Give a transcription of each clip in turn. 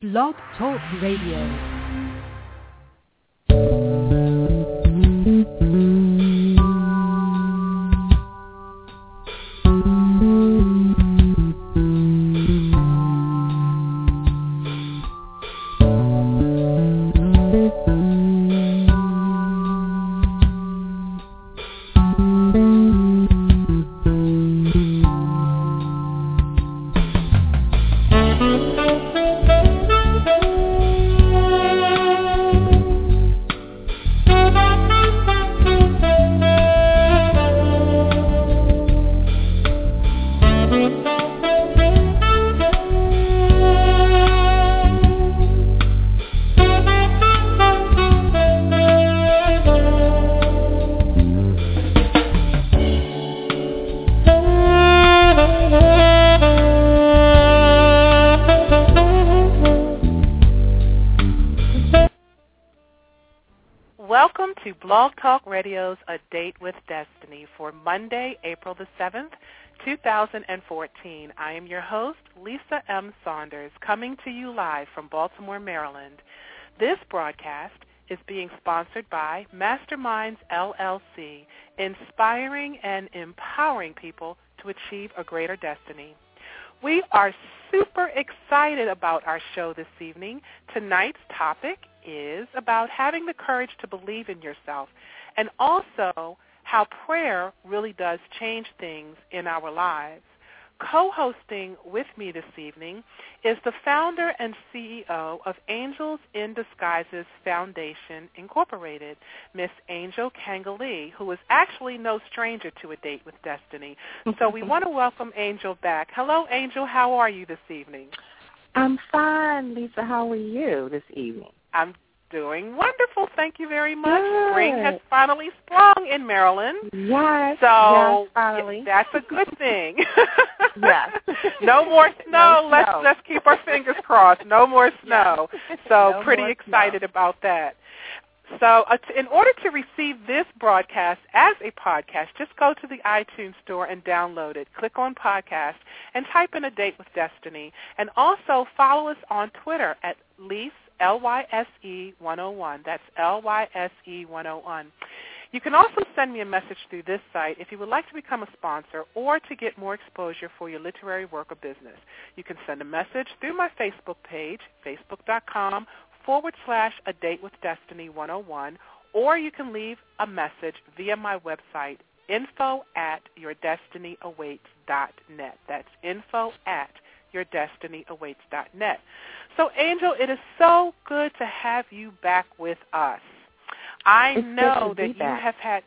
Blog Talk Radio. Monday, April the 7th, 2014. I am your host, Lisa M. Saunders, coming to you live from Baltimore, Maryland. This broadcast is being sponsored by Masterminds LLC, inspiring and empowering people to achieve a greater destiny. We are super excited about our show this evening. Tonight's topic is about having the courage to believe in yourself and also how prayer really does change things in our lives. Co-hosting with me this evening is the founder and CEO of Angels in Disguises Foundation Incorporated, Miss Angel Kangalee, who is actually no stranger to a date with destiny. So we want to welcome Angel back. Hello, Angel. How are you this evening? I'm fine, Lisa. How are you this evening? I'm doing wonderful. Thank you very much. Good. Spring has finally sprung in Maryland. Yes. So yes, finally. that's a good thing. Yes. no more snow. No let's snow. let's keep our fingers crossed. No more snow. So No pretty excited snow. about that. So uh, t- in order to receive this broadcast as a podcast, just go to the iTunes store and download it. Click on podcast and type in a date with destiny. And also follow us on Twitter at Lyse, L-Y-S-E 101. That's L-Y-S-E 101. You can also send me a message through this site if you would like to become a sponsor or to get more exposure for your literary work or business. You can send a message through my Facebook page, facebook.com forward slash a date with destiny 101, or you can leave a message via my website, info at yourdestinyawaits.net. That's info at yourdestinyawaits.net. So, Angel, it is so good to have you back with us. I It's know that you back. have had,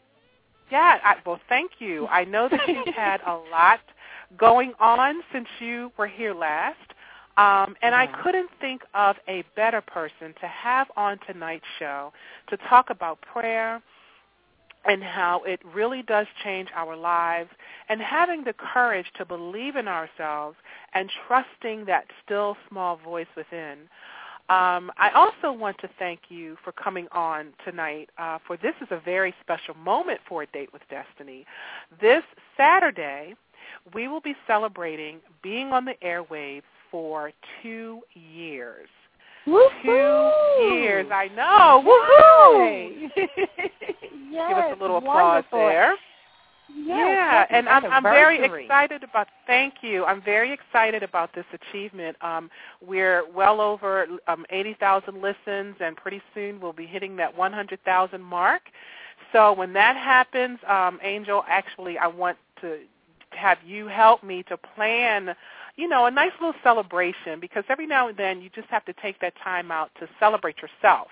yeah, I, well, thank you. I know that you've had a lot going on since you were here last. Um, and I couldn't think of a better person to have on tonight's show to talk about prayer and how it really does change our lives and having the courage to believe in ourselves and trusting that still small voice within. Um, I also want to thank you for coming on tonight, uh, for this is a very special moment for A Date with Destiny. This Saturday, we will be celebrating being on the airwaves for two years. Woohoo! Two years, I know. Woohoo! Yes, Give us a little applause wonderful. there. Yes, yeah, and I'm, I'm very excited about. Thank you. I'm very excited about this achievement. Um, we're well over um, 80,000 listens, and pretty soon we'll be hitting that 100,000 mark. So when that happens, um, Angel, actually, I want to have you help me to plan. You know, a nice little celebration because every now and then you just have to take that time out to celebrate yourself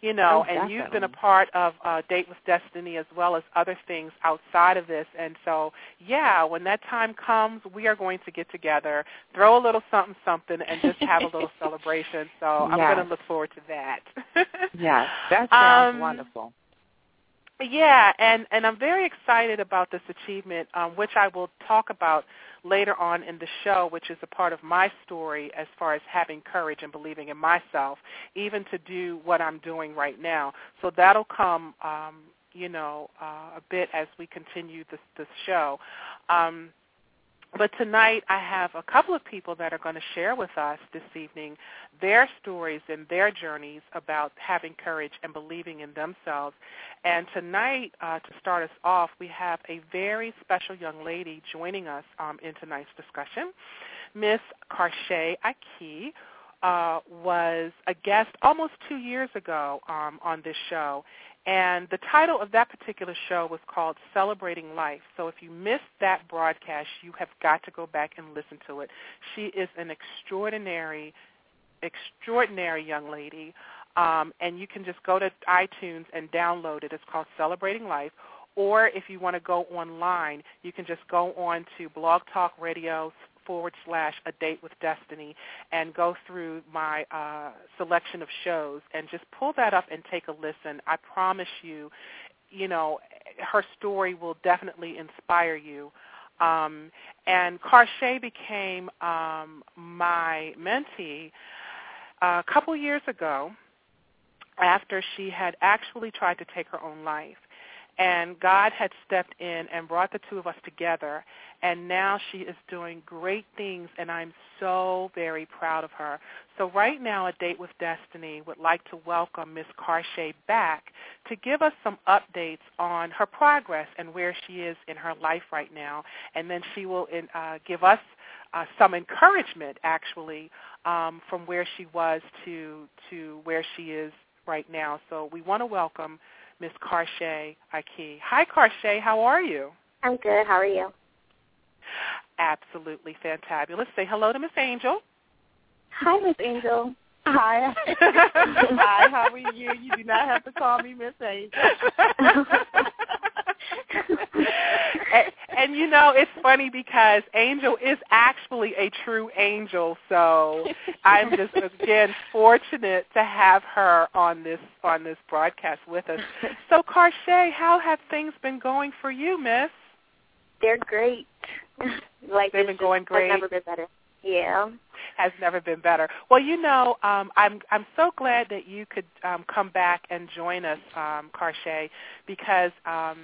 you know, Oh, and you've been a part of uh, Date with Destiny as well as other things outside of this. And so, yeah, when that time comes, we are going to get together, throw a little something, something, and just have a little celebration. So I'm going to look forward to that. Yes, that sounds Um, wonderful. Yeah, and, and I'm very excited about this achievement, um, which I will talk about later on in the show, which is a part of my story as far as having courage and believing in myself, even to do what I'm doing right now. So that'll come, um, you know, uh, a bit as we continue this, this show. Um, But tonight I have a couple of people that are going to share with us this evening their stories and their journeys about having courage and believing in themselves. And tonight, uh, to start us off, we have a very special young lady joining us um, in tonight's discussion. Miss Karshay Aki uh, was a guest almost two years ago um, on this show, and the title of that particular show was called Celebrating Life. So if you missed that broadcast, you have got to go back and listen to it. She is an extraordinary, extraordinary young lady. Um, and you can just go to iTunes and download it. It's called Celebrating Life. Or if you want to go online, you can just go on to Blog Talk Radio forward slash a date with destiny and go through my uh, selection of shows and just pull that up and take a listen. I promise you, you know, her story will definitely inspire you. Um, and Karshay became um, my mentee uh, a couple years ago after she had actually tried to take her own life. And God had stepped in and brought the two of us together and now she is doing great things and I'm so very proud of her. So right now A Date with Destiny would like to welcome Ms. Karshay back to give us some updates on her progress and where she is in her life right now and then she will uh, give us uh, some encouragement actually um, from where she was to to where she is right now. So we want to welcome Ms. Karshay Aki. Hi Karshay, how are you? I'm good. How are you? Absolutely fantabulous. Say hello to Miss Angel. Hi, Miss Angel. Hi. Hi, how are you? You do not have to call me Miss Angel. and, and you know, it's funny because Angel is actually a true angel, so I'm just again fortunate to have her on this on this broadcast with us. So Karshay, how have things been going for you, Miss? They're great. like they've been going great. Has never been better. Yeah. Has never been better. Well, you know, um, I'm I'm so glad that you could um, come back and join us, um, Karshay, because um,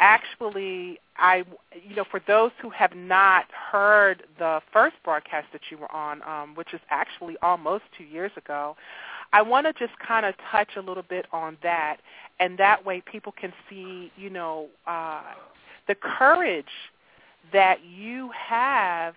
actually, I you know, for those who have not heard the first broadcast that you were on, um, which is actually almost two years ago, I want to just kind of touch a little bit on that, and that way people can see, you know. Uh, the courage that you have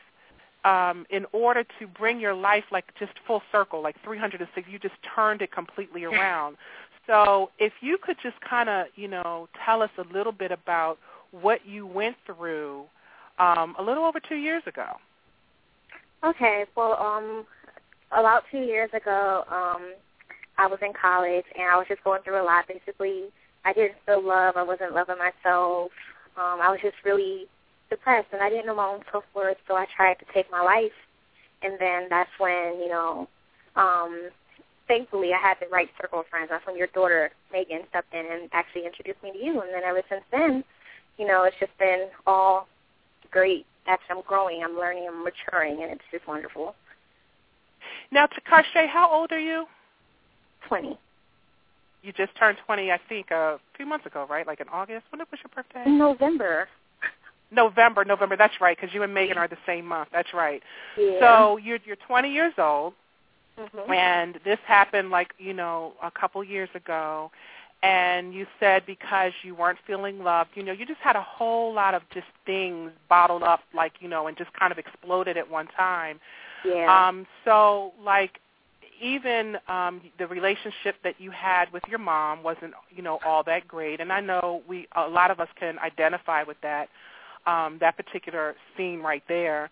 um, in order to bring your life like just full circle, like 360, you just turned it completely around. So if you could just kind of, you know, tell us a little bit about what you went through um, a little over two years ago. Okay, well, um, about two years ago, um, I was in college and I was just going through a lot. Basically, I didn't feel love. I wasn't loving myself. Um, I was just really depressed, and I didn't know my own self worth, so I tried to take my life. And then that's when you know, um, thankfully, I had the right circle of friends. That's when your daughter Megan stepped in and actually introduced me to you. And then ever since then, you know, it's just been all great. Actually, I'm growing, I'm learning, I'm maturing, and it's just wonderful. Now, Karshay, how old are you? Twenty you just turned 20, I think, uh, a few months ago, right? Like in August. When was your birthday? November. November, November. That's right, because you and Megan are the same month. That's right. Yeah. So you're you're 20 years old, mm-hmm. and this happened like you know a couple years ago, and you said because you weren't feeling loved, you know, you just had a whole lot of just things bottled up, like you know, and just kind of exploded at one time. Yeah. Um. So like even um, the relationship that you had with your mom wasn't, you know, all that great. And I know we, a lot of us can identify with that, um, that particular scene right there.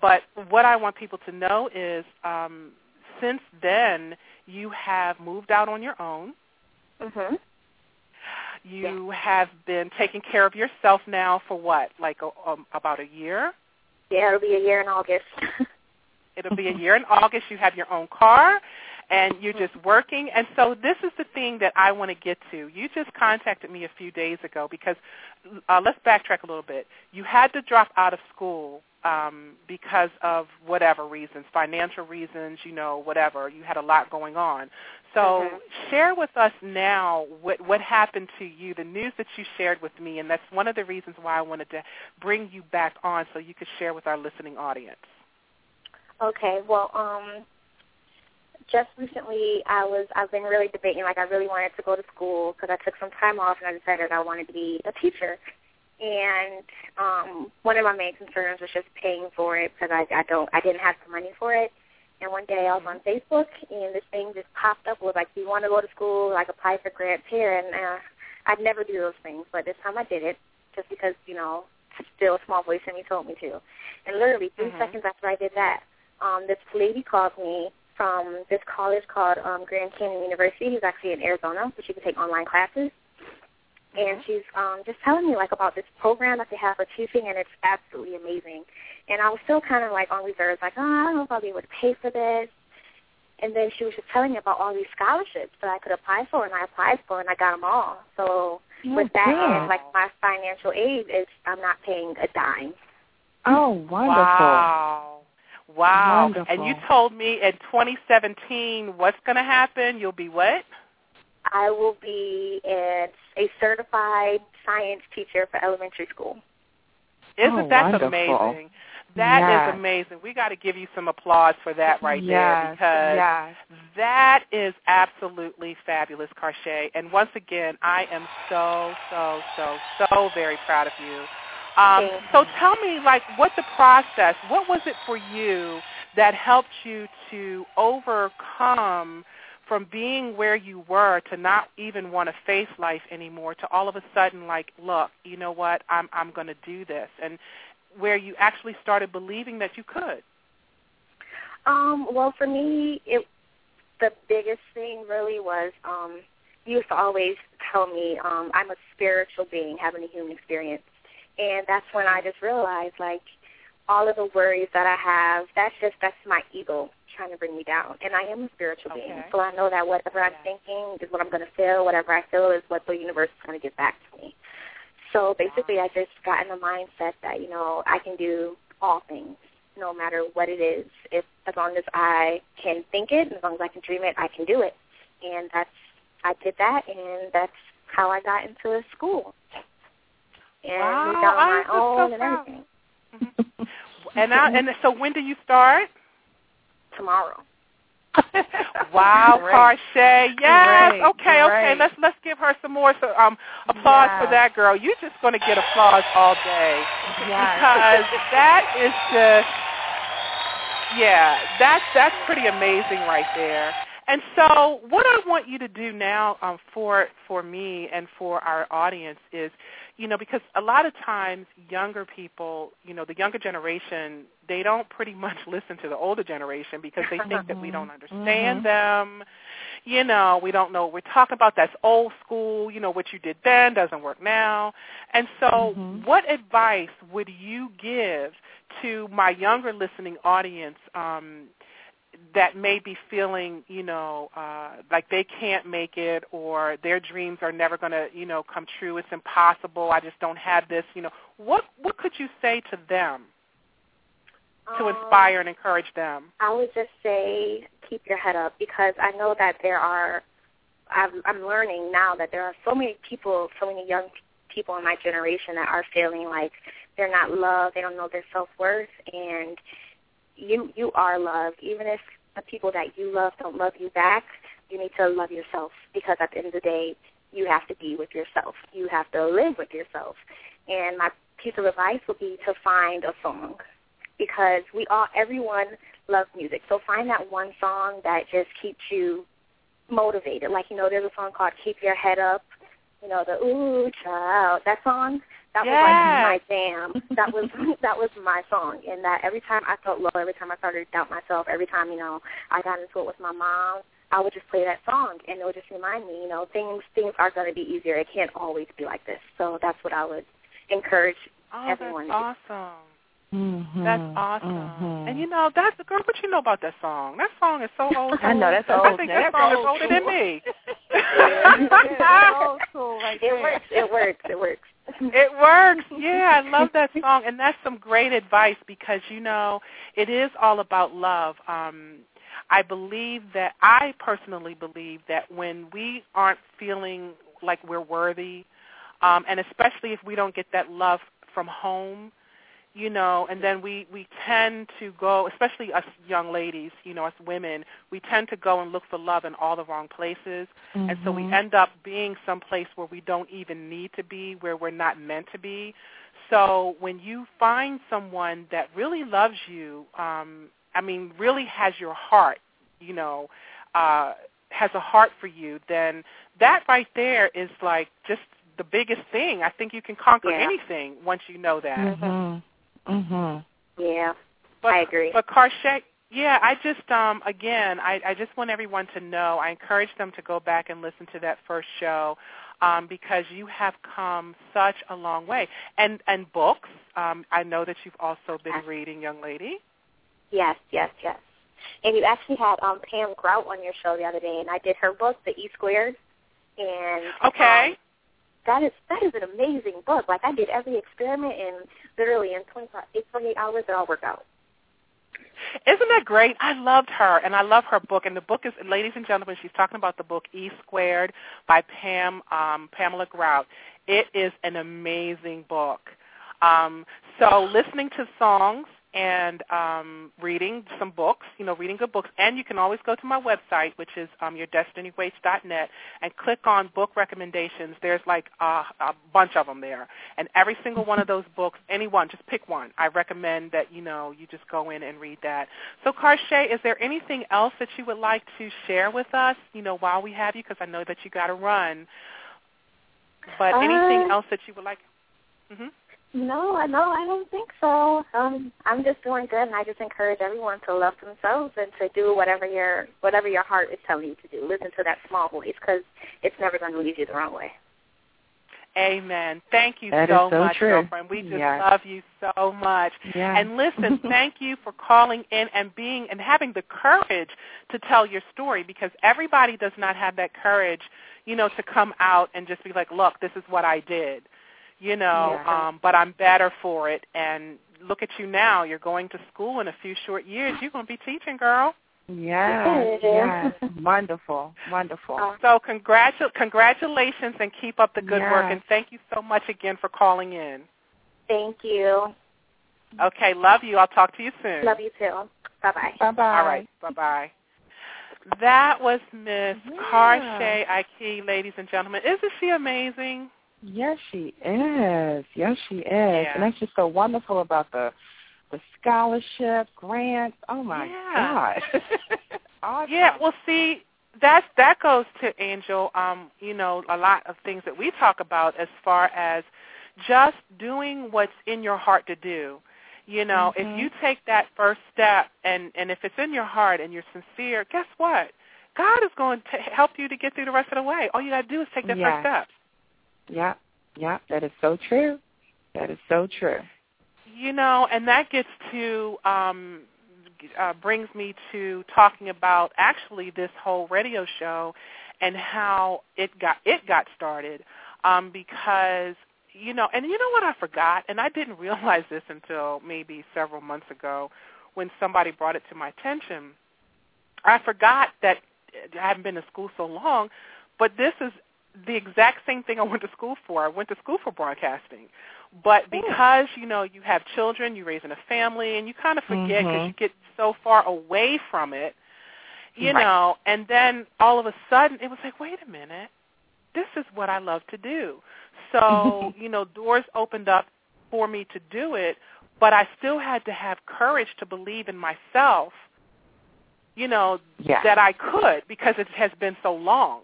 But what I want people to know is, um, since then, you have moved out on your own. Mhm. You yeah. have been taking care of yourself now for what, like a, um, about a year? Yeah, it'll be a year in August. It'll be a year in August. You have your own car, and you're just working. And so this is the thing that I want to get to. You just contacted me a few days ago because uh, let's backtrack a little bit. You had to drop out of school um, because of whatever reasons, financial reasons, you know, whatever. You had a lot going on. So Mhm. share with us now what what happened to you, the news that you shared with me, and that's one of the reasons why I wanted to bring you back on so you could share with our listening audience. Okay, well, um, just recently I was I've been really debating like I really wanted to go to school because I took some time off and I decided I wanted to be a teacher. And um, one of my main concerns was just paying for it because I I don't I didn't have the money for it. And one day I was on Facebook and this thing just popped up was like, "Do you want to go to school? Like apply for grants here." And uh, I'd never do those things, but this time I did it just because you know still a small voice in me told me to. And literally 3 Mhm. seconds after I did that, um, this lady called me from this college called um, Grand Canyon University. He's actually in Arizona, so she can take online classes. And she's um, just telling me like about this program that they have for teaching, and it's absolutely amazing. And I was still kind of like on reserves, like, oh, I don't know if I'll be able to pay for this. And then she was just telling me about all these scholarships that I could apply for, and I applied for, and I got them all. So with that, good. and like my financial aid is I'm not paying a dime. Oh, wonderful. Wow. Wow. And you told me in 2017 what's going to happen? You'll be what? I will be a, a certified science teacher for elementary school. Isn't Oh, that wonderful. amazing? That is Yes. amazing. We got to give you some applause for that right there because yes. that is absolutely fabulous, Karshay. And once again, I am so, so, so, so very proud of you. Um, so tell me, like, what the process, what was it for you that helped you to overcome from being where you were to not even want to face life anymore to all of a sudden like look you know what? I'm i'm going to do this. And where you actually started believing that you could. Um, well, for me, it the biggest thing really was um, you used to always tell me um, I'm a spiritual being having a human experience, and that's when I just realized like all of the worries that I have, that's just that's my ego trying to bring me down, and I am a spiritual being, so I know that whatever I'm thinking is what I'm going to feel. Whatever I feel is what the universe is going to give back to me. So basically, I just got in the mindset that you know I can do all things, no matter what it is. If as long as I can think it, as long as I can dream it, I can do it. And that's I did that, and that's how I got into a school. And Wow, out on my just so own and everything. and I, and so when do you start Tomorrow. wow, Great. Karshay. Yes. Great, okay, okay. Let's let's give her some more so, um applause for that girl. You're just going to get applause all day Yes. because that is just yeah, that's that's pretty amazing right there. And so, what I want you to do now um, for for me and for our audience is, you know, because a lot of times younger people, you know, the younger generation, they don't pretty much listen to the older generation because they think that we don't understand Mhm. them. You know, we don't know what we're talking about. That's old school. You know, what you did then doesn't work now. And so, Mhm. what advice would you give to my younger listening audience um, that may be feeling, you know, uh, like they can't make it or their dreams are never going to, you know, come true. It's impossible. I just don't have this. You know, what what could you say to them to Um, inspire and encourage them? I would just say keep your head up because I know that there are. I'm, I'm learning now that there are so many people, so many young people in my generation that are feeling like they're not loved. They don't know their self worth, and you you are loved. Even if the people that you love don't love you back, you need to love yourself because at the end of the day, you have to be with yourself. You have to live with yourself. And my piece of advice would be to find a song because we all everyone loves music. So find that one song that just keeps you motivated. Like, you know, there's a song called Keep Your Head Up, you know, the Ooh Child. That song, that was like my jam. That was that was my song. And that every time I felt low, every time I started to doubt myself, every time, you know, I got into it with my mom, I would just play that song and it would just remind me, you know, things things are gonna be easier. It can't always be like this. So that's what I would encourage Oh, everyone. that's awesome. Mhm. That's awesome. Mhm. And you know, that's the girl. What you know about that song? That song is so old. I know, that's old. I old. think That's that song is old older school. than me. Yeah, old school right It there. works. It works. It works. It works. Yeah, I love that song, and that's some great advice because you know it is all about love. Um, I believe that I personally believe that when we aren't feeling like we're worthy, um, and especially if we don't get that love from home, you know, and then we we tend to go, especially us young ladies, you know, us women, we tend to go and look for love in all the wrong places, mm-hmm. and so we mm-hmm. end up being someplace where we don't even need to be, where we're not meant to be. So when you find someone that really loves you, um, I mean, really has your heart, you know, uh, has a heart for you, then that right there is like just the biggest thing. I think you can conquer yeah. anything once you know that. Mhm. Mhm. Yeah. But, I agree. But Carshay, yeah, I just um again, I I just want everyone to know. I encourage them to go back and listen to that first show. Um, because you have come such a long way, and and books. Um, I know that you've also been reading, young lady. Yes, yes, yes. And you actually had um, Pam Grout on your show the other day, and I did her book, The E Squared. And okay. Um, that is that is an amazing book. Like I did every experiment and literally in 25, 48 hours it all worked out. Isn't that great? I loved her, and I love her book. And the book is, ladies and gentlemen, she's talking about the book E Squared by Pam um, Pamela Grout. It is an amazing book. Um, so listening to songs and um, reading some books, you know, reading good books. And you can always go to my website, which is um, yourdestinyawaits.net, and click on book recommendations. There's like a, a bunch of them there. And every single one of those books, any one, just pick one. I recommend that, you know, you just go in and read that. So, Carshay, is there anything else that you would like to share with us, you know, while we have you? Because I know that you got to run. But uh, anything else that you would like? Mm-hmm. No, no, I don't think so. Um, I'm just doing good, and I just encourage everyone to love themselves and to do whatever your whatever your heart is telling you to do. Listen to that small voice because it's never going to lead you the wrong way. Amen. Thank you so, so, much, true. girlfriend. We just yes. love you so much. Yes. And listen, thank you for calling in and being and having the courage to tell your story because everybody does not have that courage, you know, to come out and just be like, "Look, this is what I did." You know, yeah. um, but I'm better for it. And look at you now. You're going to school in a few short years. You're going to be teaching, girl. Yes, yes, wonderful, wonderful. Uh, So congratu- congratulations and keep up the good yes. work. And thank you so much again for calling in. Thank you. Okay, love you. I'll talk to you soon. Love you too. Bye bye. Bye bye. All right, bye-bye. That was Miss Yeah. Carshay Ike, ladies and gentlemen. Isn't she amazing? Yes, she is. Yes, she is. Yeah. And that's just so wonderful about the the scholarship, grants. Oh my Yeah. God. awesome. Yeah, well, see, that's that goes to Angel. Um, you know, a lot of things that we talk about as far as just doing what's in your heart to do. You know, Mhm. if you take that first step, and and if it's in your heart and you're sincere, guess what? God is going to help you to get through the rest of the way. All you got to do is take that Yes. first step. Yeah, yeah, that is so true. That is so true. You know, and that gets to um, uh, brings me to talking about actually this whole radio show and how it got it got started um, because you know, and you know what I forgot, and I didn't realize this until maybe several months ago when somebody brought it to my attention. I forgot that I haven't been to school so long, but this is the exact same thing I went to school for. I went to school for broadcasting. But because, you know, you have children, you're raising a family, and you kind of forget because Mhm. you get so far away from it, you Right. know, and then all of a sudden it was like, wait a minute, this is what I love to do. So, you know, doors opened up for me to do it, but I still had to have courage to believe in myself, you know, Yeah. that I could because it has been so long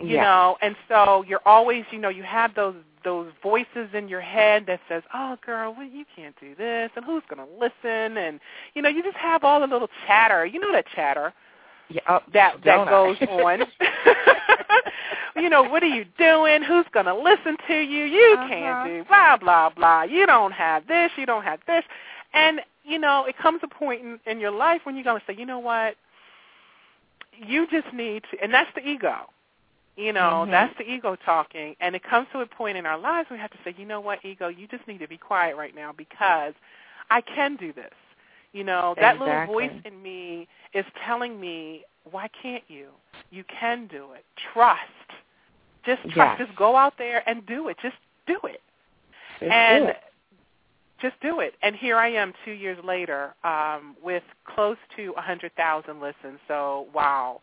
you yeah. know and so you're always you know you have those those voices in your head that says oh girl well, you can't do this and who's going to listen and you know you just have all the little chatter you know that chatter yeah. Oh, that that don't I? goes on you know what are you doing who's going to listen to you you Uh-huh. can't do blah blah blah you don't have this you don't have this and you know it comes a point in, in your life when you're going to say you know what you just need to and that's the ego You know, Mhm. that's the ego talking. And it comes to a point in our lives where we have to say, you know what, ego, you just need to be quiet right now because I can do this. You know, that little voice in me is telling me, why can't you? You can do it. Trust. Just trust. Yes. Just go out there and do it. Just do it. Just and do it. just do it. And here I am two years later um, with close to a 100,000 listens. So, wow.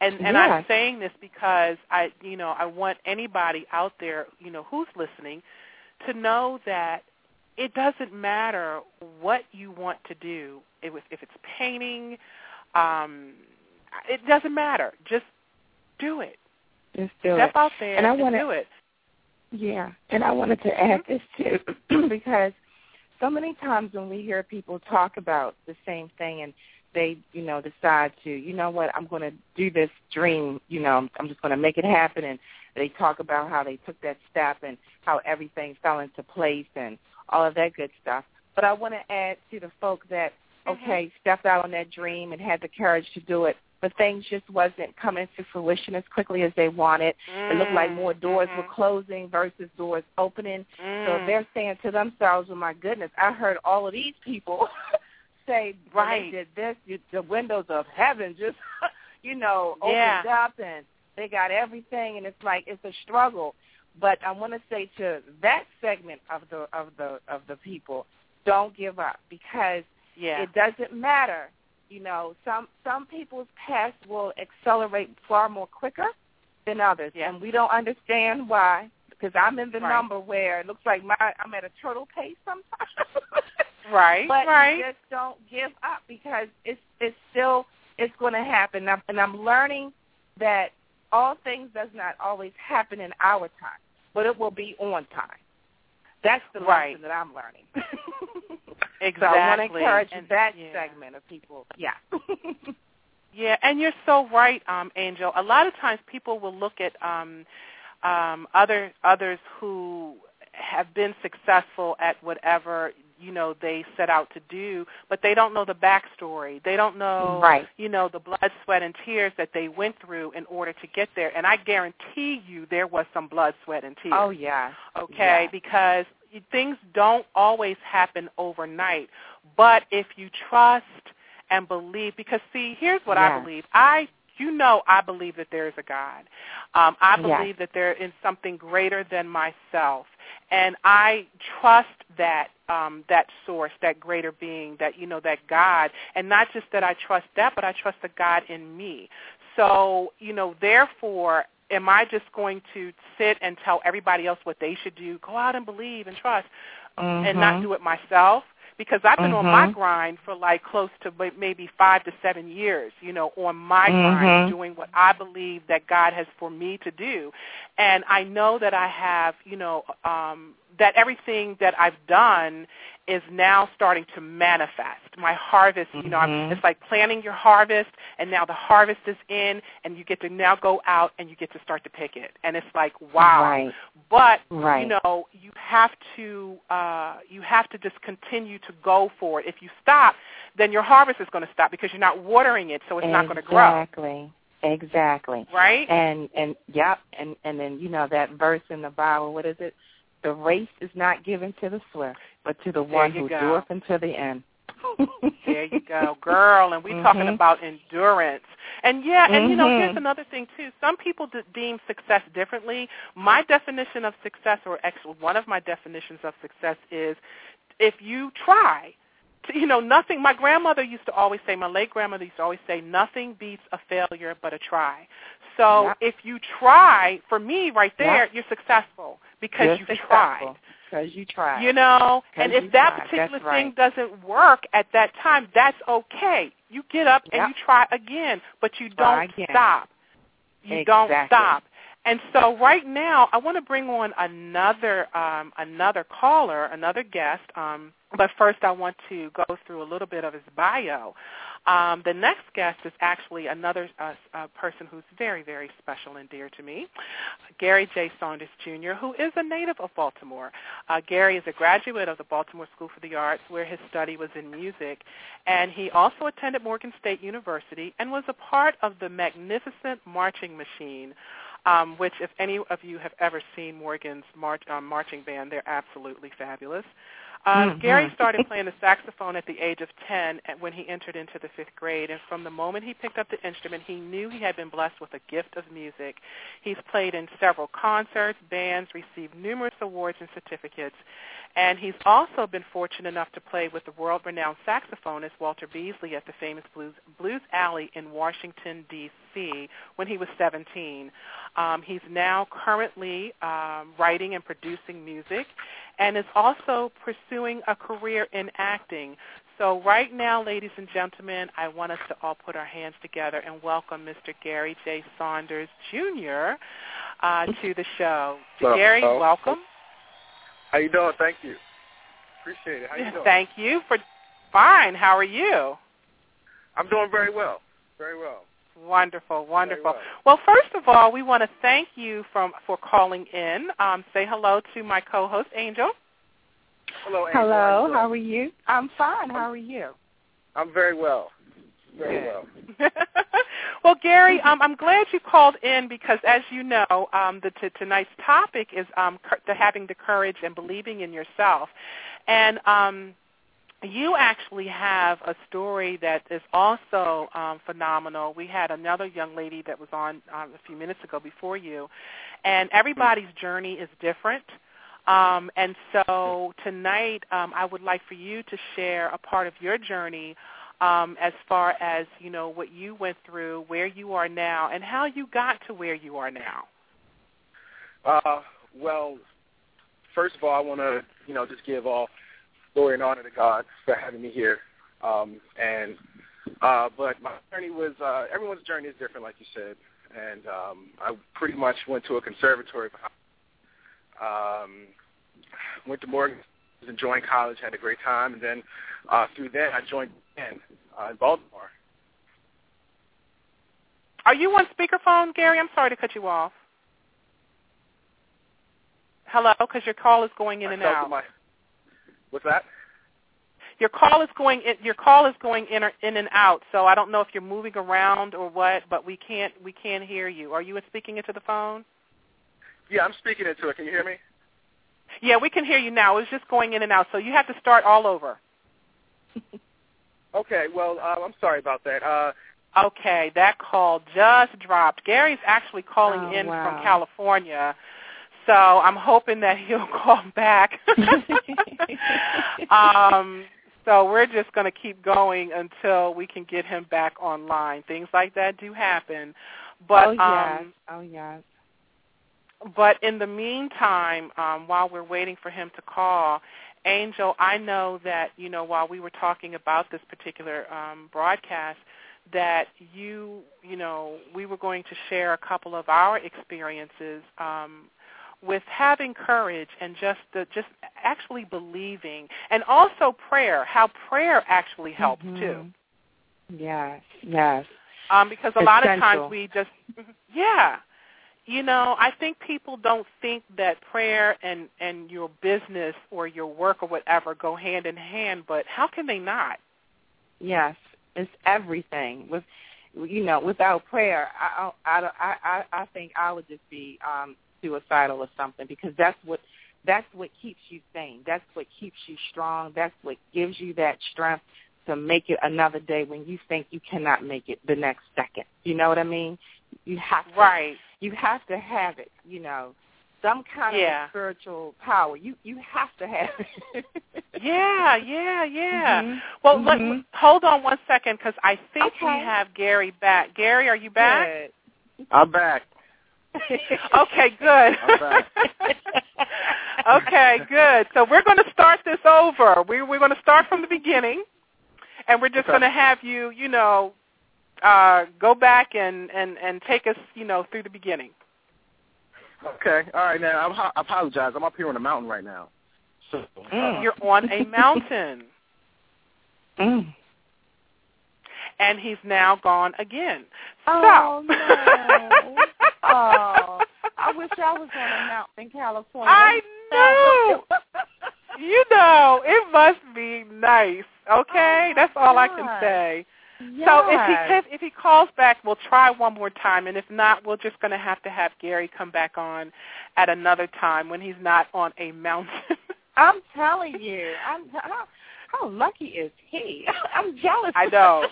And and I'm saying this because I, you know, I want anybody out there, you know, who's listening to know that it doesn't matter what you want to do. If, if it's painting, um, it doesn't matter. Just do it. Just do Step it. out there And I and wanna- do it. Yeah, and I wanted to add this too because so many times when we hear people talk about the same thing and they, you know, decide to, you know what, I'm going to do this dream, you know, I'm just going to make it happen and they talk about how they took that step and how everything fell into place and all of that good stuff. But I want to add to the folk that mm-hmm. okay, stepped out on that dream and had the courage to do it, but things just wasn't coming to fruition as quickly as they wanted. It looked like mm, more doors were mm-hmm. closing versus doors opening. So Mm. they're saying to themselves, "Well, my goodness, I heard all of these people say Right. they did this, you, the windows of heaven just, you know, Yeah. opened up and they got everything, and it's like it's a struggle." But I want to say to that segment of the of the of the people, don't give up because yeah. it doesn't matter. You know, some some people's paths will accelerate far more quicker than others, Yeah. and we don't understand why. Because I'm in the Right. number where it looks like my I'm at a turtle pace sometimes. Right, but right. just don't give up because it's it's still it's going to happen, and I'm, and I'm learning that all things does not always happen in our time, but it will be on time. That's the Right. lesson that I'm learning. Exactly. So I want to encourage And- that yeah. segment of people. Yeah. Yeah, and you're so right, um, Angel. A lot of times people will look at um, um, other others who have been successful at whatever you know they set out to do, but they don't know the backstory. They don't know, Right. you know, the blood, sweat, and tears that they went through in order to get there. And I guarantee you, there was some blood, sweat, and tears. oh yeah. okay? Yeah. Because things don't always happen overnight. But if you trust and believe, because see, here's what I believe. I, you know, I believe that there is a God. Um, I believe that there is something greater than myself, and I trust that um, that source, that greater being, that you know, that God, and not just that I trust that, but I trust the God in me. So, you know, therefore, am I just going to sit and tell everybody else what they should do? Go out and believe and trust, and not Mhm. do it myself? Because I've been on my Mhm. grind for like close to maybe five to seven years, you know, on my Mhm. grind, doing what I believe that God has for me to do, and I know that I have, you know, um, that everything that I've done is now starting to manifest. My harvest, you know, I'm, Mhm. it's like planting your harvest, and now the harvest is in, and you get to now go out and you get to start to pick it, and it's like wow. Right. But Right. you know, you have to uh, you have to just continue to go for it. If you stop, then your harvest is going to stop because you're not watering it, so it's not going to grow, Exactly. Exactly. right? And and yep, and and then you know that verse in the Bible. What is it? The race is not given to the swift, but to the one who go. doeth until the end. There you go, girl. And we're talking Mhm. about endurance. And yeah, and you know, here's another thing too. Some people de- deem success differently. My definition of success, or actually one of my definitions of success, is if you try. To, you know, nothing. My grandmother used to always say. My late grandmother used to always say, "Nothing beats a failure but a try." So Yep. if you try, for me, right there, Yep. you're successful because You're you tried. because you tried. You know, and if that tried. particular That's thing right. doesn't work at that time, that's okay. You get up and you try again, but you don't stop. You don't stop. And so right now, I want to bring on another um, another caller, another guest. Um, but first, I want to go through a little bit of his bio. Um, the next guest is actually another uh, uh, person who's very, very special and dear to me, Gary J. Saunders Jr., who is a native of Baltimore. Uh, Gary is a graduate of the Baltimore School for the Arts, where his study was in music, and he also attended Morgan State University and was a part of the magnificent marching machine um, which if any of you have ever seen Morgan's march, um, marching band, they're absolutely fabulous. Uh, Mhm. Gary started playing the saxophone at the age of 10 when he entered into the fifth grade, and from the moment he picked up the instrument, he knew he had been blessed with a gift of music. He's played in several concerts, bands, received numerous awards and certificates, and he's also been fortunate enough to play with the world-renowned saxophonist Walter Beasley at the famous Blues, Blues Alley in Washington, D.C. when he was 17. Um, he's now currently um, writing and producing music and is also pursuing a career in acting. So right now, ladies and gentlemen, I want us to all put our hands together and welcome Mr. Gary J. Saunders Jr. Uh, to the show. Well, Gary, oh, welcome. How you doing? Thank you. Appreciate it. How you doing? Thank you for fine. How are you? I'm doing very well. Very well. Wonderful, wonderful. well. Well, first of all, we want to thank you from for calling in. Um, say hello to my co-host Angel. Hello, Angel. Hello, how are you? I'm fine. How are you? I'm very well. Very well. well, Gary, um, I'm glad you called in because, as you know, um, the, t- tonight's topic is um, cur- the having the courage and believing in yourself. And um, you actually have a story that is also um, phenomenal. We had another young lady that was on um, a few minutes ago before you, and everybody's journey is different. Um, and so tonight, um, I would like for you to share a part of your journey um, as far as you know what you went through, where you are now, and how you got to where you are now. Uh, well, first of all, I want to, you know, just give all glory and honor to God for having me here. Um, and uh, but my journey was uh, everyone's journey is different, like you said. And um, I pretty much went to a conservatory. Um, went to Morgan, was enjoying college, had a great time, and then uh, through that I joined band uh, in Baltimore. Are you on speakerphone, Gary? I'm sorry to cut you off. Hello, because your call is going in I and out. My, what's that? Your call is going in, your call is going in or, in and out. So I don't know if you're moving around or what, but we can't we can't hear you. Are you speaking into the phone? Yeah, I'm speaking into it. Can you hear me? Yeah, we can hear you now. It's just going in and out. So you have to start all over. Okay. Well, uh, I'm sorry about that. Uh, Okay, that call just dropped. Gary's actually calling Oh, in wow. from California, so I'm hoping that he'll call back. um, so we're just going to keep going until we can get him back online. Things like that do happen, but oh yes. um, oh yes. but in the meantime, um, while we're waiting for him to call, Angel, I know that you know while we were talking about this particular um, broadcast, that you you know we were going to share a couple of our experiences um, with having courage and just the just actually believing, and also prayer. How prayer actually helps Mhm. too Yes. Yes. um, because a lot of times we just yeah you know i think people don't think that prayer and and your business or your work or whatever go hand in hand but how can they not Yes, it's everything. With you know, without prayer, I I I I, I think I would just be um suicidal or something because that's what that's what keeps you sane. That's what keeps you strong. That's what gives you that strength to make it another day when you think you cannot make it the next second. You know what I mean? You have to right you have to have it, you know. Some kind Yeah. of spiritual power. You you have to have it. yeah yeah yeah Mhm. well Mhm. let, hold on one second because i think we have gary back gary are you back Good. I'm back. Okay good I'm back. okay, good. So we're going to start this over. We, we're going to start from the beginning, and we're just Okay. going to have you, you know, uh, go back and, and, and take us, you know, through the beginning. Okay. All right. Now, I'm, I apologize. I'm up here on a mountain right now. So, Mm. You're on a mountain, Mm. and he's now gone again. Oh, no. Oh, I wish I was on a mountain in California. I know. You know, it must be nice. Okay, Oh, that's all I can say. Yes. So if he if, if he calls back, we'll try one more time, and if not, we're just going to have to have Gary come back on at another time when he's not on a mountain. I'm telling you, I'm how, how lucky is he? I'm jealous. I know,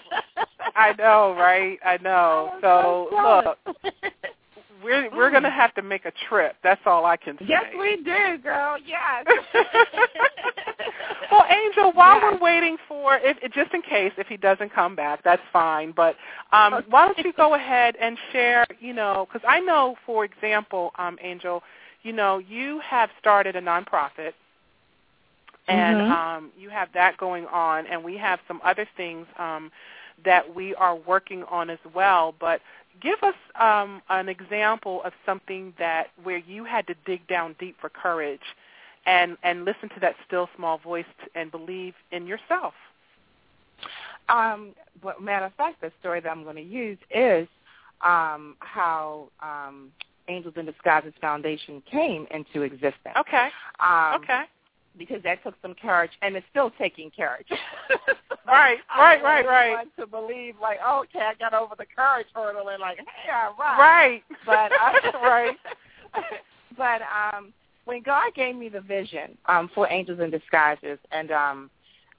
I know, right? I know. I'm so so look, we're we're going to have to make a trip. That's all I can say. yes, we do, girl. Yes. well, Angel, while Yes. we're waiting for, if, just in case if he doesn't come back, that's fine. But um, why don't you go ahead and share? You know, because I know, for example, um, Angel, you know, you have started a nonprofit, and Mhm. um, you have that going on, and we have some other things um, that we are working on as well. But give us um, an example of something that where you had to dig down deep for courage and and listen to that still small voice and believe in yourself. Um, but matter of fact, the story that I'm going to use is um, how um, Angels in Disguises Foundation came into existence. Okay. Um, Okay. Because that took some courage, and it's still taking courage. Right, right, right, right. to believe like, oh, okay, I got over the courage hurdle, and like, hey, all right. Right. But uh, right. but um, when God gave me the vision um, for Angels in Disguises, and um,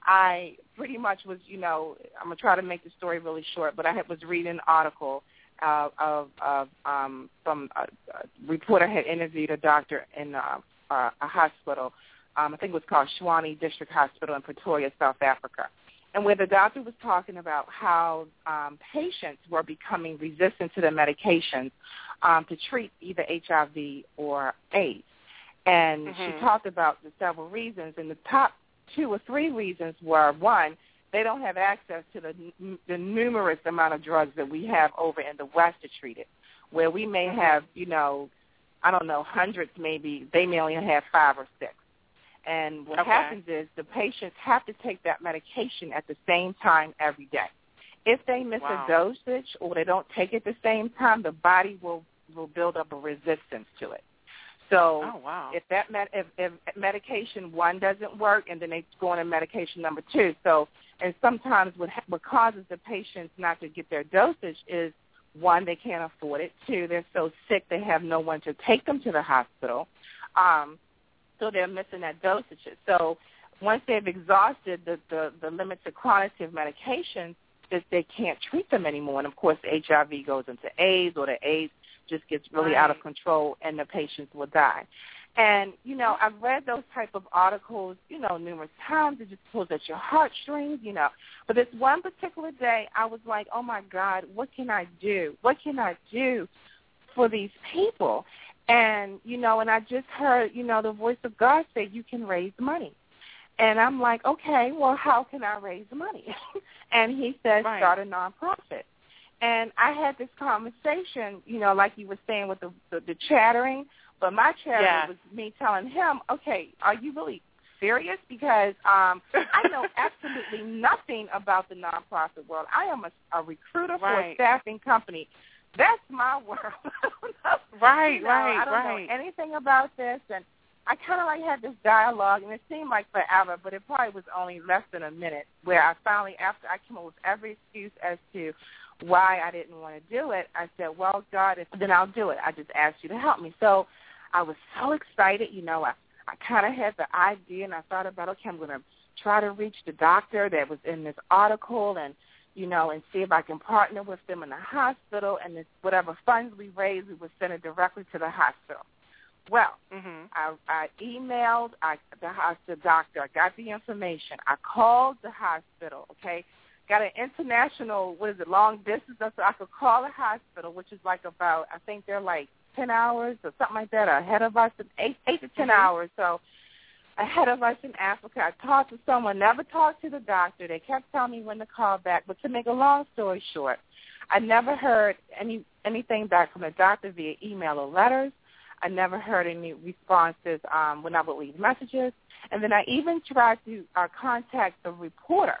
I pretty much was, you know, I'm gonna try to make the story really short, but I had, was reading an article uh, of of um, from a, a reporter had interviewed a doctor in uh, uh, a hospital. Um, I think it was called Tshwane District Hospital in Pretoria, South Africa, and where the doctor was talking about how um, patients were becoming resistant to the medications um, to treat either HIV or AIDS. And Mhm. she talked about the several reasons, and the top two or three reasons were one, they don't have access to the, the numerous amount of drugs that we have over in the West to treat it, where we may Mhm. have, you know, I don't know, hundreds maybe, they may only have five or six. And what Okay. happens is the patients have to take that medication at the same time every day. If they miss Wow. a dosage or they don't take it at the same time, the body will will build up a resistance to it. So Oh wow. if that med- if, if medication one doesn't work, and then they go on to medication number two. So, and sometimes what ha- what causes the patients not to get their dosage is one they can't afford it. Two, they're so sick they have no one to take them to the hospital. Um, so they're missing that dosage. So once they've exhausted the the, the limited quantity of medications, that they can't treat them anymore. And of course, HIV goes into AIDS, or the AIDS just gets really out of control, and the patients will die. And you know, I've read those type of articles, you know, numerous times. It just pulls at your heartstrings, you know. But this one particular day, I was like, oh my God, what can I do? What can I do for these people? And you know, and I just heard, you know, the voice of God say you can raise money. And I'm like, okay, well, how can I raise money? and he said, Right. start a nonprofit. And I had this conversation, you know, like you were saying with the the, the chattering, but my chattering Yes. was me telling him, okay, are you really serious? Because um, I know absolutely nothing about the nonprofit world. I am a, a recruiter for a staffing company. That's my world. right, you know, right, I don't right. know anything about this, and I kind of like had this dialogue, and it seemed like forever, but it probably was only less than a minute. Where I finally, after I came up with every excuse as to why I didn't want to do it, I said, "Well, God, if, then I'll do it. I just asked you to help me." So I was so excited. You know, I I kind of had the idea, and I thought about, okay, I'm going to try to reach the doctor that was in this article, and you know, and see if I can partner with them in the hospital, and this, whatever funds we raise, we would send it directly to the hospital. Well, Mhm. I, I emailed I, the hospital doctor. I got the information. I called the hospital. Okay, got an international what is it long distance, so I could call the hospital, which is like about I think they're like ten hours or something like that ahead of us, eight eight to 10 Mhm. hours. So ahead of us in Africa, I talked to someone. Never talked to the doctor. They kept telling me when to call back. But to make a long story short, I never heard any anything back from the doctor via email or letters. I never heard any responses um, when I would leave messages. And then I even tried to uh, contact the reporter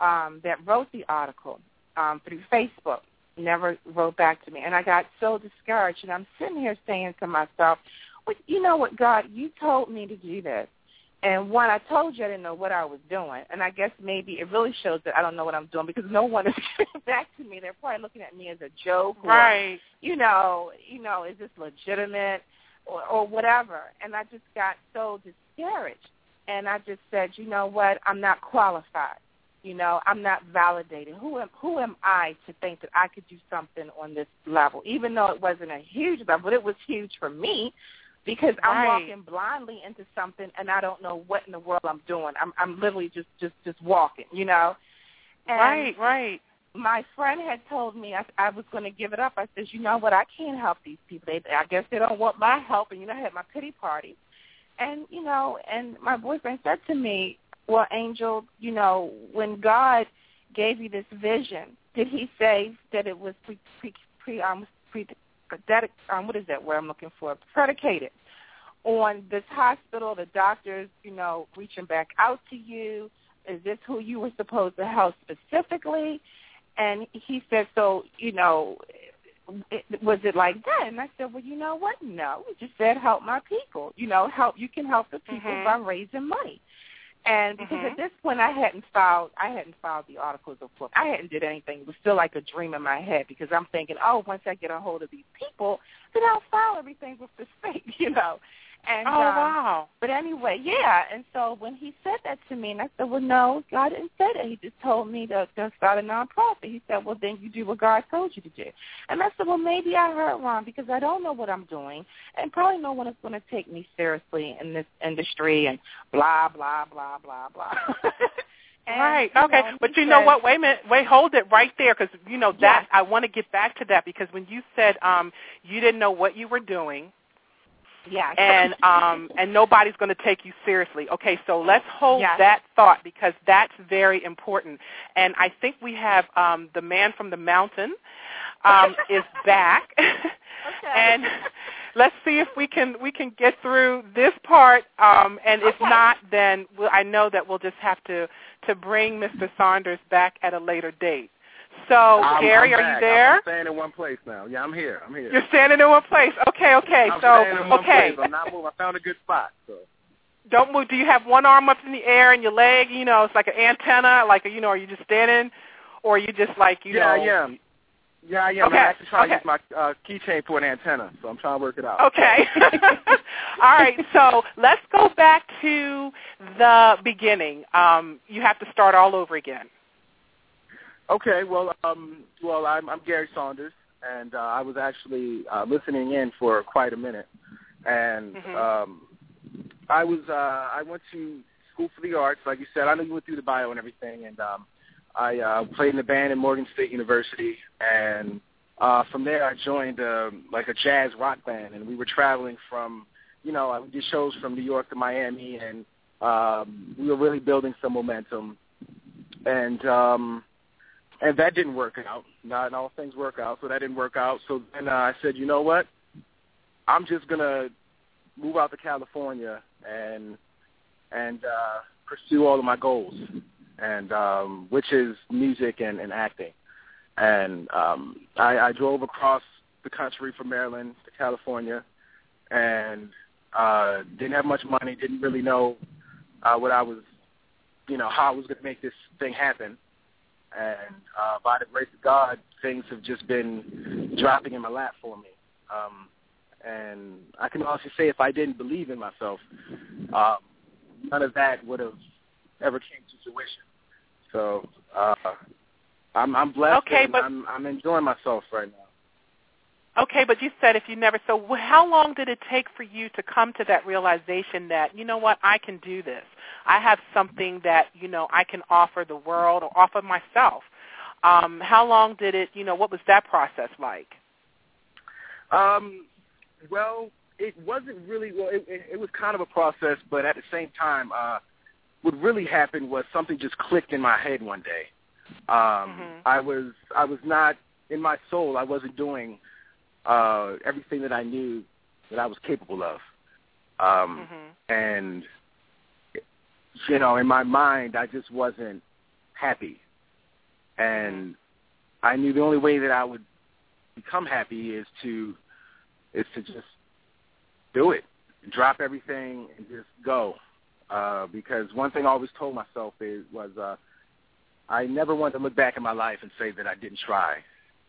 um, that wrote the article um, through Facebook. Never wrote back to me. And I got so discouraged. And I'm sitting here saying to myself, well, you know what, God, you told me to do this. And one, I told you I didn't know what I was doing, and I guess maybe it really shows that I don't know what I'm doing because no one is getting back to me. They're probably looking at me as a joke, or, right? You know, you know, is this legitimate, or, or whatever? And I just got so discouraged, and I just said, you know what? I'm not qualified. You know, I'm not validated. Who am who am I to think that I could do something on this level? Even though it wasn't a huge level, but it was huge for me because I'm right. walking blindly into something and I don't know what in the world I'm doing. I'm I'm literally just just just walking, you know. And right, right. My friend had told me I, I was going to give it up. I said, you know what? I can't help these people. They, I guess they don't want my help. And you know, I had my pity party, and you know, and my boyfriend said to me, "Well, Angel, you know, when God gave you this vision, did He say that it was pre pre pre um pre that um, what is that word I'm looking for? Predicated on this hospital, the doctors, you know, reaching back out to you. Is this who you were supposed to help specifically? And he said, so, you know, it, was it like that? And I said, well, you know what? No, he just said help my people. You know, help. You can help the people Mhm. by raising money. And because Mhm. at this point I hadn't filed, I hadn't filed the articles of book. I hadn't did anything. It was still like a dream in my head because I'm thinking, oh, once I get a hold of these people, then I'll file everything with the state, you know. And oh um, wow. but anyway, yeah. And so when he said that to me, and I said, well, no, God didn't say that. He just told me to, to start a nonprofit. He said, well, then you do what God told you to do. And I said, well, maybe I heard wrong because I don't know what I'm doing, and probably no one is going to take me seriously in this industry, and blah blah blah blah blah. And, right. Okay. know, but you know what? Wait a minute. Wait. Hold it right there, because you know that Yes. I want to get back to that because when you said um you didn't know what you were doing Yeah. and um and nobody's going to take you seriously. Okay. So let's hold Yes. that thought because that's very important. And I think we have um the man from the mountain um is back. Okay. and let's see if we can we can get through this part um and if Okay. not then we'll, I know that we'll just have to to bring Mr. Saunders back at a later date. So I'm- Gary, I'm are back. you there? I'm staying in one place now. Yeah, I'm here. I'm here. You're standing in one place. Okay, okay. I'm so staying in one okay. place. I'm not moving. I found a good spot. So. Don't move. Do you have one arm up in the air and your leg, you know, it's like an antenna, like you know, are you just standing or are you just like, you yeah, know yeah. Yeah, yeah. Okay, I'm actually trying okay. to use my uh, keychain for an antenna, so I'm trying to work it out. Okay. All right. So let's go back to the beginning. Um, you have to start all over again. Okay, well, um, well, I'm, I'm Gary Saunders, and uh, I was actually uh, listening in for quite a minute, and Mhm. um, I was uh, I went to school for the arts, like you said. I know you went through the bio and everything, and um, I uh, played in the band at Morgan State University, and uh, from there I joined uh, like a jazz rock band, and we were traveling from, you know, I did shows from New York to Miami, and um, we were really building some momentum, and um, and that didn't work out. Not all things work out, so that didn't work out. So then uh, I said, you know what? I'm just gonna move out to California and and uh, pursue all of my goals, and um, which is music and, and acting. And um, I, I drove across the country from Maryland to California, and uh, didn't have much money. Didn't really know uh, what I was, you know, how I was to make this thing happen and uh, by the grace of God, things have just been dropping in my lap for me. Um, and I can honestly say, if I didn't believe in myself, um, none of that would have ever came to fruition. So uh, I'm, I'm blessed. Okay, and but- I'm, I'm enjoying myself right now. Okay, but you said if you never. So how long did it take for you to come to that realization that you know what I can do this? I have something that you know I can offer the world or offer myself. Um, how long did it? You know, what was that process like? Um, well, it wasn't really. Well, it, it, it was kind of a process, but at the same time, uh, what really happened was something just clicked in my head one day. Um, Mhm. I was I was not in my soul. I wasn't doing uh, everything that I knew that I was capable of, um, hmm and you know, in my mind, I just wasn't happy, and I knew the only way that I would become happy is to is to just do it, drop everything, and just go. uh, because one thing I always told myself is was uh, I never wanted to look back in my life and say that I didn't try,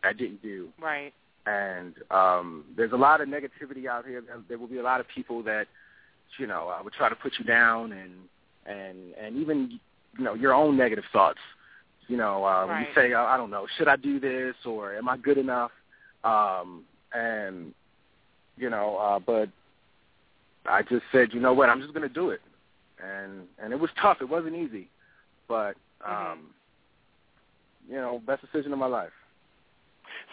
I didn't do. Right. And um, there's a lot of negativity out here. There will be a lot of people that, you know, uh, would try to put you down and and and even you know your own negative thoughts. You know, uh, right. when you say, oh, I don't know, should I do this or am I good enough? Um, and you know, uh, but I just said, you know what, I'm just going to do it, and and it was tough. It wasn't easy, but um, mm-hmm. you know, best decision of my life.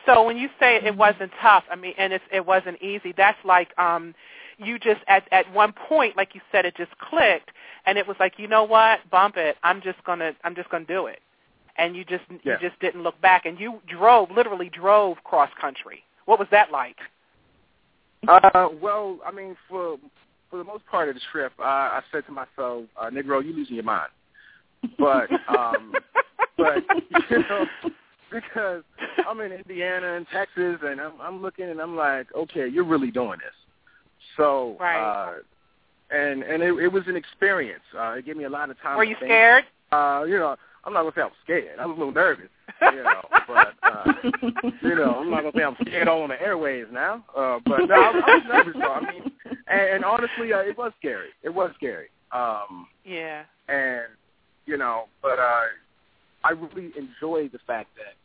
So when you say it wasn't tough, I mean, and it's, it wasn't easy, that's like um, you just at at one point, like you said, it just clicked, and it was like, you know what, bump it. I'm just gonna I'm just gonna do it, and you just yeah. you just didn't look back, and you drove literally drove cross country. What was that like? Uh, well, I mean, for for the most part of the trip, uh, I said to myself, uh, "Negro, you losing your mind." But um, but you know, because I'm in Indiana and Texas, and I'm, I'm looking and I'm like, okay, you're really doing this. So, right. uh, and and it, it was an experience. Uh, it gave me a lot of time. Were you think. scared? Uh, you know, I'm not gonna say I'm scared. I'm a little nervous, you know, but uh, you know, I'm not gonna say I'm scared all on the airways now. Uh, but no, I, I was nervous. Though. I mean, and, and honestly, uh, it was scary. It was scary. Um, yeah. And you know, but uh, I really enjoyed the fact that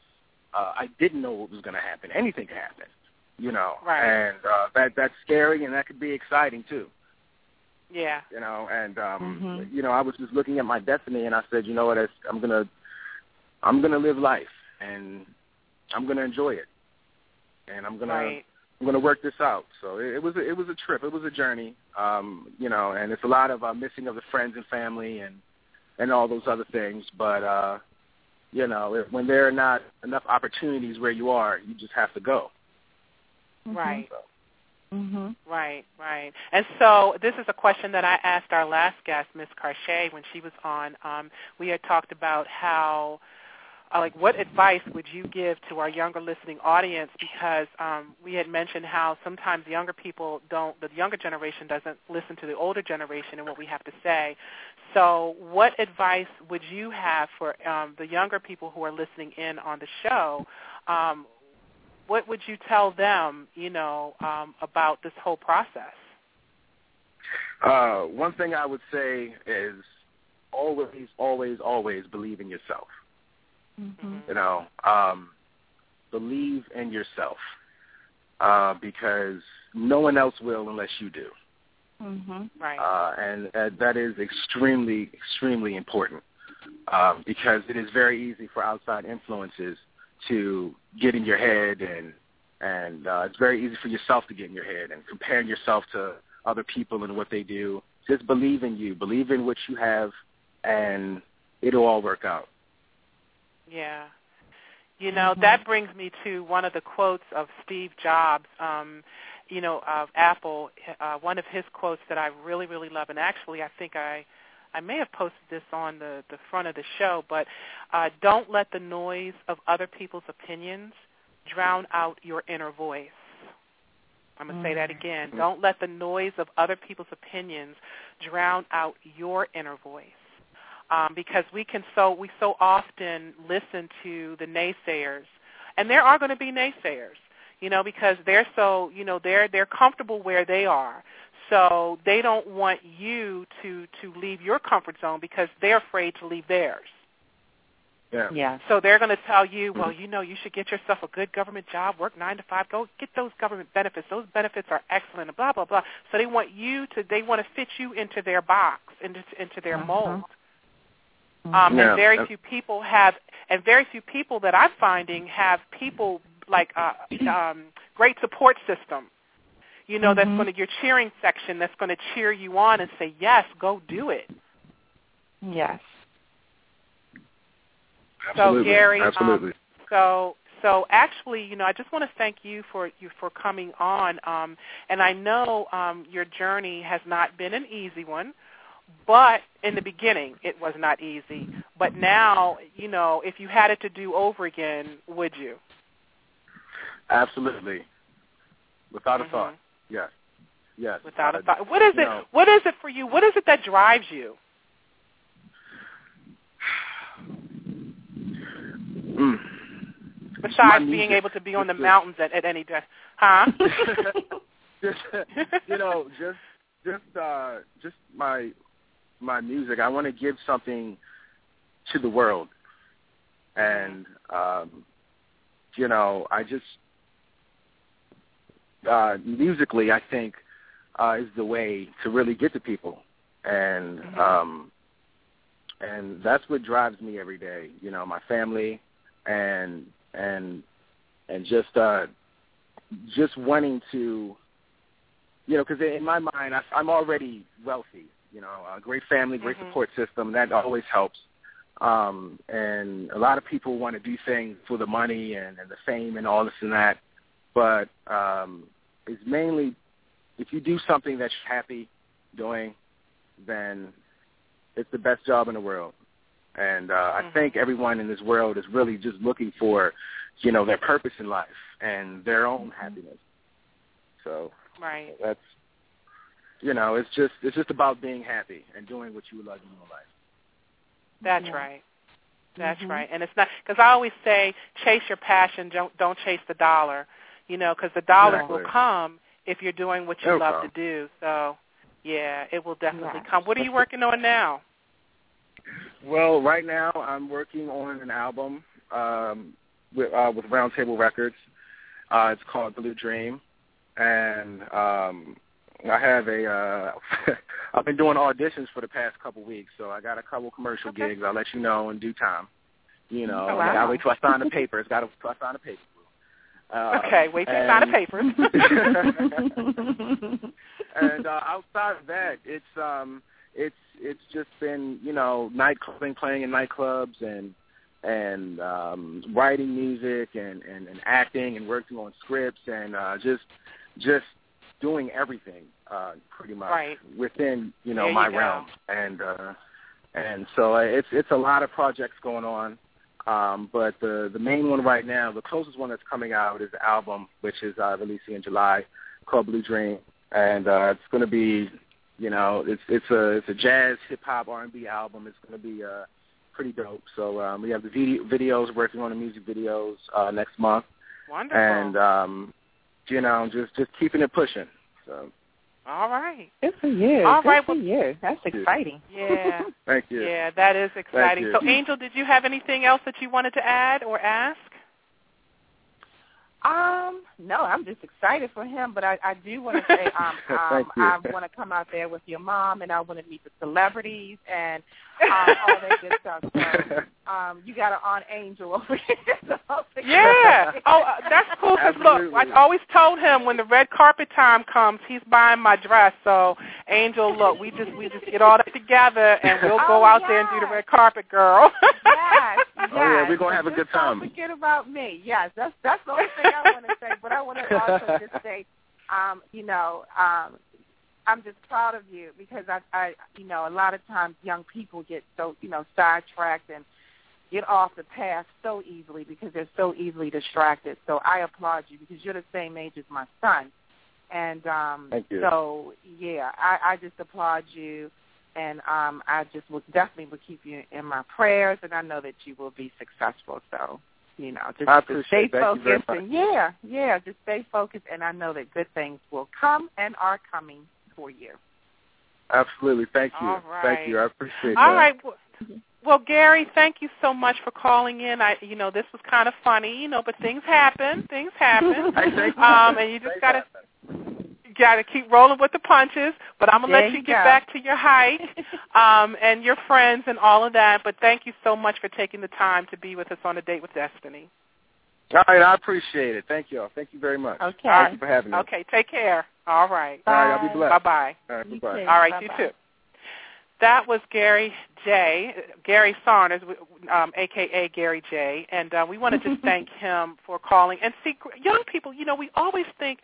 uh, I didn't know what was going to happen. Anything could happen, you know, right. and uh, that that's scary and that could be exciting too. Yeah. You know, and um, Mhm. you know, I was just looking at my destiny, and I said, you know what, I'm gonna, I'm gonna live life, and I'm gonna enjoy it, and I'm gonna, Right. I'm gonna work this out. So it, it was, a, it was a trip, it was a journey, um, you know, and it's a lot of uh, missing of the friends and family, and and all those other things. But uh, you know, if, when there are not enough opportunities where you are, you just have to go. Right. Mhm. Right, right. And so this is a question that I asked our last guest, Miss Carche, when she was on. Um, we had talked about how, uh, like, what advice would you give to our younger listening audience? Because um, we had mentioned how sometimes younger people don't, the younger generation doesn't listen to the older generation and what we have to say. So what advice would you have for um, the younger people who are listening in on the show? Um, what would you tell them, you know, um, about this whole process? Uh, one thing I would say is always, always, always believe in yourself. Mhm. You know, um, believe in yourself uh, because no one else will unless you do. Mhm. Right. uh, and uh, that is extremely, extremely important um, because it is very easy for outside influences to get in your head, and and uh, it's very easy for yourself to get in your head and comparing yourself to other people and what they do. Just believe in you, believe in what you have, and it'll all work out. Yeah. You know, Mhm. that brings me to one of the quotes of Steve Jobs, um, you know, of Apple. Uh, one of his quotes that I really, really love, and actually I think I, I may have posted this on the, the front of the show, but uh, don't let the noise of other people's opinions drown out your inner voice. I'm going to say that again. Don't let the noise of other people's opinions drown out your inner voice um, because we can so we so often listen to the naysayers, and there are going to be naysayers, you know, because they're so you know they're they're comfortable where they are, so they don't want you to to leave your comfort zone because they're afraid to leave theirs. Yeah. Yes. So they're going to tell you, well, you know, you should get yourself a good government job, work nine to five, go get those government benefits. Those benefits are excellent, and blah blah blah. So they want you to, they want to fit you into their box, into into their Uh-huh. mold. Mhm. Um, Yeah. And very Uh, few people have, and very few people that I'm finding have people like uh, um, great support system. You know, that's Mhm. going to your cheering section that's going to cheer you on and say, yes, go do it. Yes. Absolutely. So Gary, Absolutely. Um, so so actually, you know, I just want to thank you for you for coming on. Um, and I know um, your journey has not been an easy one, but in the beginning it was not easy. But now, you know, if you had it to do over again, would you? Absolutely. Without a Mhm. thought. Yes. Yes. Without uh, a thought. What is it? know. What is it for you? What is it that drives you? Mm. Besides My being music. able to be on the mountains at, at any day, huh? just you know, just just uh just my my music. I want to give something to the world. And um you know, I just uh musically I think uh is the way to really get to people. And Mhm. um and that's what drives me every day, you know, my family and and and just uh just wanting to you know, because in my mind, I, I'm already wealthy. You know, a great family, great Mhm. support system. That always helps. Um, and a lot of people want to do things for the money and, and the fame and all this and that. But um, it's mainly if you do something that you're happy doing, then it's the best job in the world. And uh, I Mhm. think everyone in this world is really just looking for, you know, their purpose in life and their own happiness. So right. that's you know it's just it's just about being happy and doing what you love in your life That's Yeah. right. That's Mhm. right. And it's not because I always say, chase your passion. Don't don't chase the dollar. You know, because the dollars will come if you're doing what you It'll love come. to do. So, yeah, it will definitely Yeah. come. What are you working on now? well right now i'm working on an album um with uh with roundtable records uh it's called blue dream and um i have a uh i've been doing auditions for the past couple weeks so i got a couple commercial Okay. gigs i'll let you know in due time you know Oh, I wow. gotta wait till i sign the papers gotta till i sign the papers uh, okay, wait till you sign the and- papers. and uh, outside of that, it's um, it's it's just been you know nightclubbing, playing in nightclubs, and and um, writing music, and, and and acting, and working on scripts, and uh, just just doing everything uh, pretty much Right. within you know There my go. realm, and uh, and so uh, it's it's a lot of projects going on. Um, but the the main one right now, the closest one that's coming out is the album, which is uh, releasing in July, called Blue Dream, and uh, it's going to be, you know, it's it's a it's a jazz, hip hop, R and B album. It's going to be uh, pretty dope. So um, we have the video, videos, working on the music videos uh, next month, Wonderful. and um, you know, just just keeping it pushing. So All right. Good for you. All Good right, for well- you. That's exciting. Yeah. thank you. Yeah, that is exciting. So, Angel, did you have anything else that you wanted to add or ask? Um, no, I'm just excited for him, but I, I do want to say um, um Thank you. I want to come out there with your mom, and I want to meet the celebrities and um, all that good stuff. So um, you got an Aunt Angel over here. so- Yeah. Oh, uh, that's cool. Cause look, I always told him when the red carpet time comes, he's buying my dress. So, Angel, look, we just we just get all that together, and we'll go Oh, out there and do the red carpet, girl. Yes, yes. Oh, yeah, we're gonna have a good time. Don't forget about me. Yes, that's that's the only thing I want to say. But I want to also just say, um, you know, um, I'm just proud of you because I, I, you know, a lot of times young people get so, you know, sidetracked and get off the path so easily because they're so easily distracted. So I applaud you because you're the same age as my son. And um Thank you. so yeah, I, I just applaud you and um I just will definitely will keep you in my prayers and I know that you will be successful. So, you know, just, just stay appreciate that. Thank you very focused and yeah, yeah, just stay focused and I know that good things will come and are coming for you. Absolutely. Thank you. All Thank you. I appreciate All that. right. Well, well, Gary, thank you so much for calling in. I, you know, this was kind of funny, you know, but things happen. Things happen. Hey, thank you. Um, and you just gotta you. Got to keep rolling with the punches. But I'm gonna There let you you get go. back to your hike um, and your friends and all of that. But thank you so much for taking the time to be with us on a date with Destiny. All right, I appreciate it. Thank you all. Thank you very much. Okay. Thank you for having me. Okay, take care. All right. All right, I'll be Bye. blessed. Bye bye. All right, You bye-bye. too. All right, you Bye-bye. too. That was Gary J, Gary Saunders, um, aka Gary J, and uh, we want to just thank him for calling. And see, young people, you know, we always think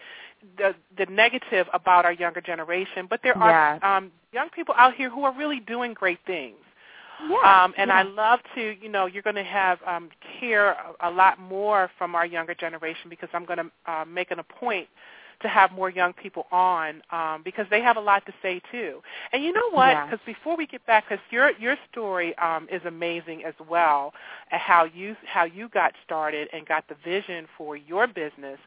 the the negative about our younger generation, but there Yes. are um, young people out here who are really doing great things. Yeah, Um, and yeah. I love to, you know, you're going to have um, hear a, a lot more from our younger generation because I'm going to uh, make an a point to have more young people on um, because they have a lot to say too. And you know what? Because yeah. before we get back, because your your story um, is amazing as well, at how you how you got started and got the vision for your business.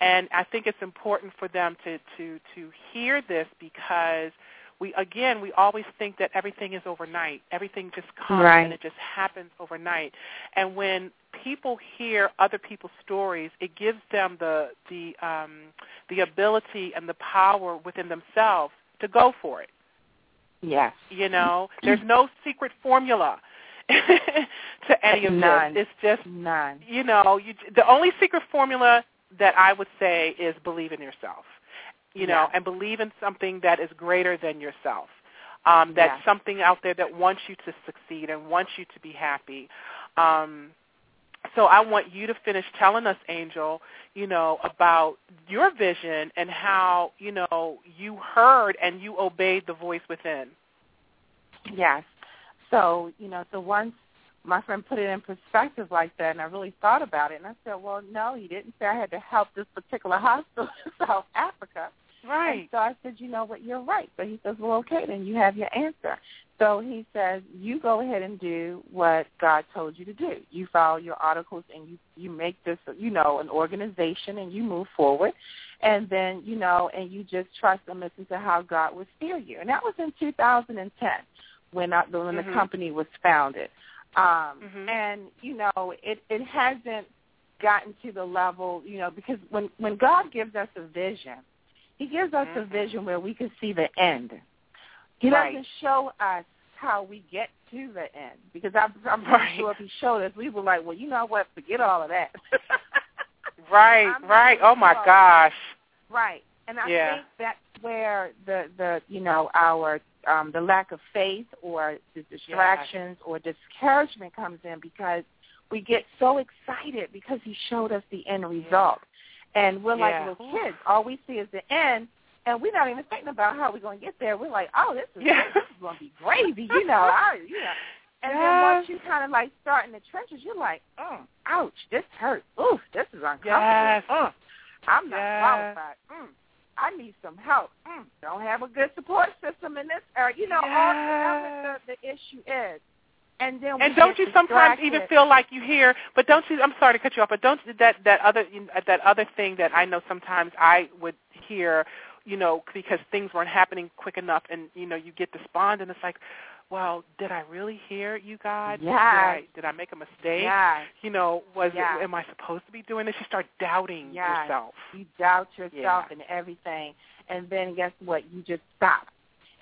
And I think it's important for them to to to hear this because we again we always think that everything is overnight everything just comes right. and it just happens overnight and when people hear other people's stories it gives them the the um the ability and the power within themselves to go for it yes you know there's no secret formula to any of None. this it's just None. you know you the only secret formula that i would say is believe in yourself you know, Yeah. and believe in something that is greater than yourself. Um, that's Yeah. something out there that wants you to succeed and wants you to be happy. Um, so I want you to finish telling us, Angel, you know, about your vision and how, you know, you heard and you obeyed the voice within. Yes. So, you know, so once my friend put it in perspective like that, and I really thought about it, and I said, well, no, he didn't say I had to help this particular hospital in South Africa. And Right. so I said, you know what, you're right. So he says, well, okay, then you have your answer. So he says, you go ahead and do what God told you to do. You file your articles and you, you make this, you know, an organization and you move forward. And then, you know, and you just trust and listen to how God will steer you. And that was in 2010 when, I, when the Mhm. company was founded. Um, Mhm. And, you know, it, it hasn't gotten to the level, you know, because when, when God gives us a vision, he gives us a Mhm. vision where we can see the end. He Right. doesn't show us how we get to the end because I'm, I'm Right. sure if he showed us, we were like, well, you know what? Forget all of that. Right, I'm right. Oh my gosh. right. And I Yeah. think that's where the the you know our um, the lack of faith or the distractions or discouragement comes in because we get so excited because he showed us the end result. And we're like little kids. All we see is the end, and we're not even thinking about how we're going to get there. We're like, oh, this is Yeah. this is going to be gravy, you know. I, you know. And then once you kind of like start in the trenches, you're like, mm, ouch, this hurts. Oof, this is uncomfortable. Yes. Mm, I'm not Yes. qualified. Mm, I need some help. Mm, don't have a good support system in this area. You know, all whatever the, the issue is. And then And don't you sometimes even feel like you hear? But don't you? I'm sorry to cut you off, but don't that that other that other thing that I know sometimes I would hear, you know, because things weren't happening quick enough, and you know, you get despondent. It's like, well, did I really hear you, God? Did I, did I make a mistake? Yes. You know, was Yes. it, am I supposed to be doing this? You start doubting Yes. yourself. You doubt yourself Yeah. and everything. And then guess what? You just stop.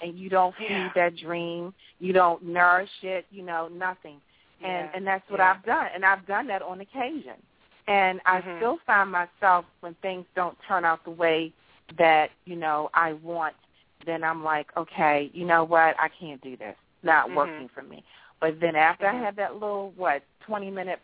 And you don't feed Yeah. that dream. You don't nourish it, you know, nothing. And Yeah. and that's what Yeah. I've done. And I've done that on occasion. And I Mhm. still find myself when things don't turn out the way that, you know, I want, then I'm like, okay, you know what, I can't do this. Not Mhm. working for me. But then after Mhm. I have that little what, twenty minute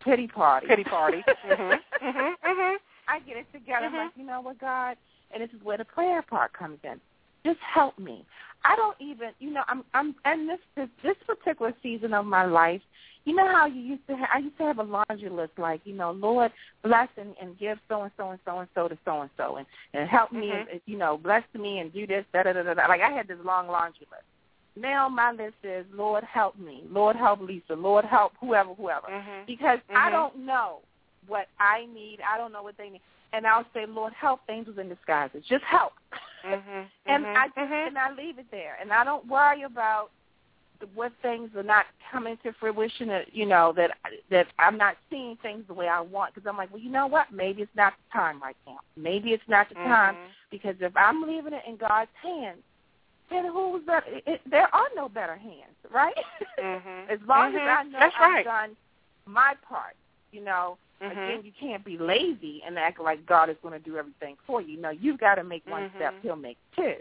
pity party. Pity party. mhm. Mhm. Mhm. I get it together. I'm Mhm. like, you know what, God, and this is where the prayer part comes in. Just help me. I don't even, you know, I'm, I'm, and this, this, this particular season of my life, you know how you used to, have, I used to have a laundry list, like, you know, Lord, bless and, and give so and so and so and so to so and so, and and help me, Mhm. and, you know, bless me and do this, da da da da. Like I had this long laundry list. Now my list is, Lord, help me. Lord, help Lyse. Lord, help whoever, whoever Mhm. because I Mhm. don't know what I need. I don't know what they need. And I'll say, Lord, help angels in disguises. Just help. Mhm. And Mhm. I Mhm. and I leave it there. And I don't worry about what things are not coming to fruition. That you know that that I'm not seeing things the way I want. Because I'm like, well, you know what? Maybe it's not the time right now. Maybe it's not the time. Mhm. Because if I'm leaving it in God's hands, then who's better? It, there are no better hands, right? Mhm. as long as I know That's I've right. done my part, you know, Mhm. again, you can't be lazy and act like God is going to do everything for you. No, you've got to make one Mhm. step; He'll make two.